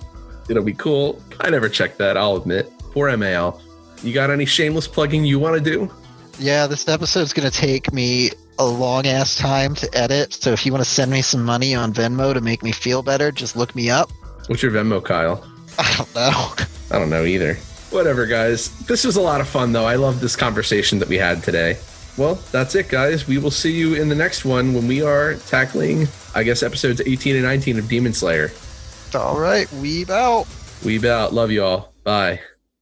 Speaker 4: It'll be cool. I never checked that, I'll admit. Poor MAL. You got any shameless plugging you want to do?
Speaker 5: Yeah, this episode's going to take me a long ass time to edit. So if you want to send me some money on Venmo to make me feel better, just look me up.
Speaker 4: What's your Venmo, Kyle?
Speaker 5: I don't know.
Speaker 4: I don't know either. Whatever, guys. This was a lot of fun, though. I love this conversation that we had today. Well, that's it, guys. We will see you in the next one when we are tackling, I guess, episodes 18 and 19 of Demon Slayer.
Speaker 5: All right, weeb out.
Speaker 4: Weeb out. Love you all. Bye.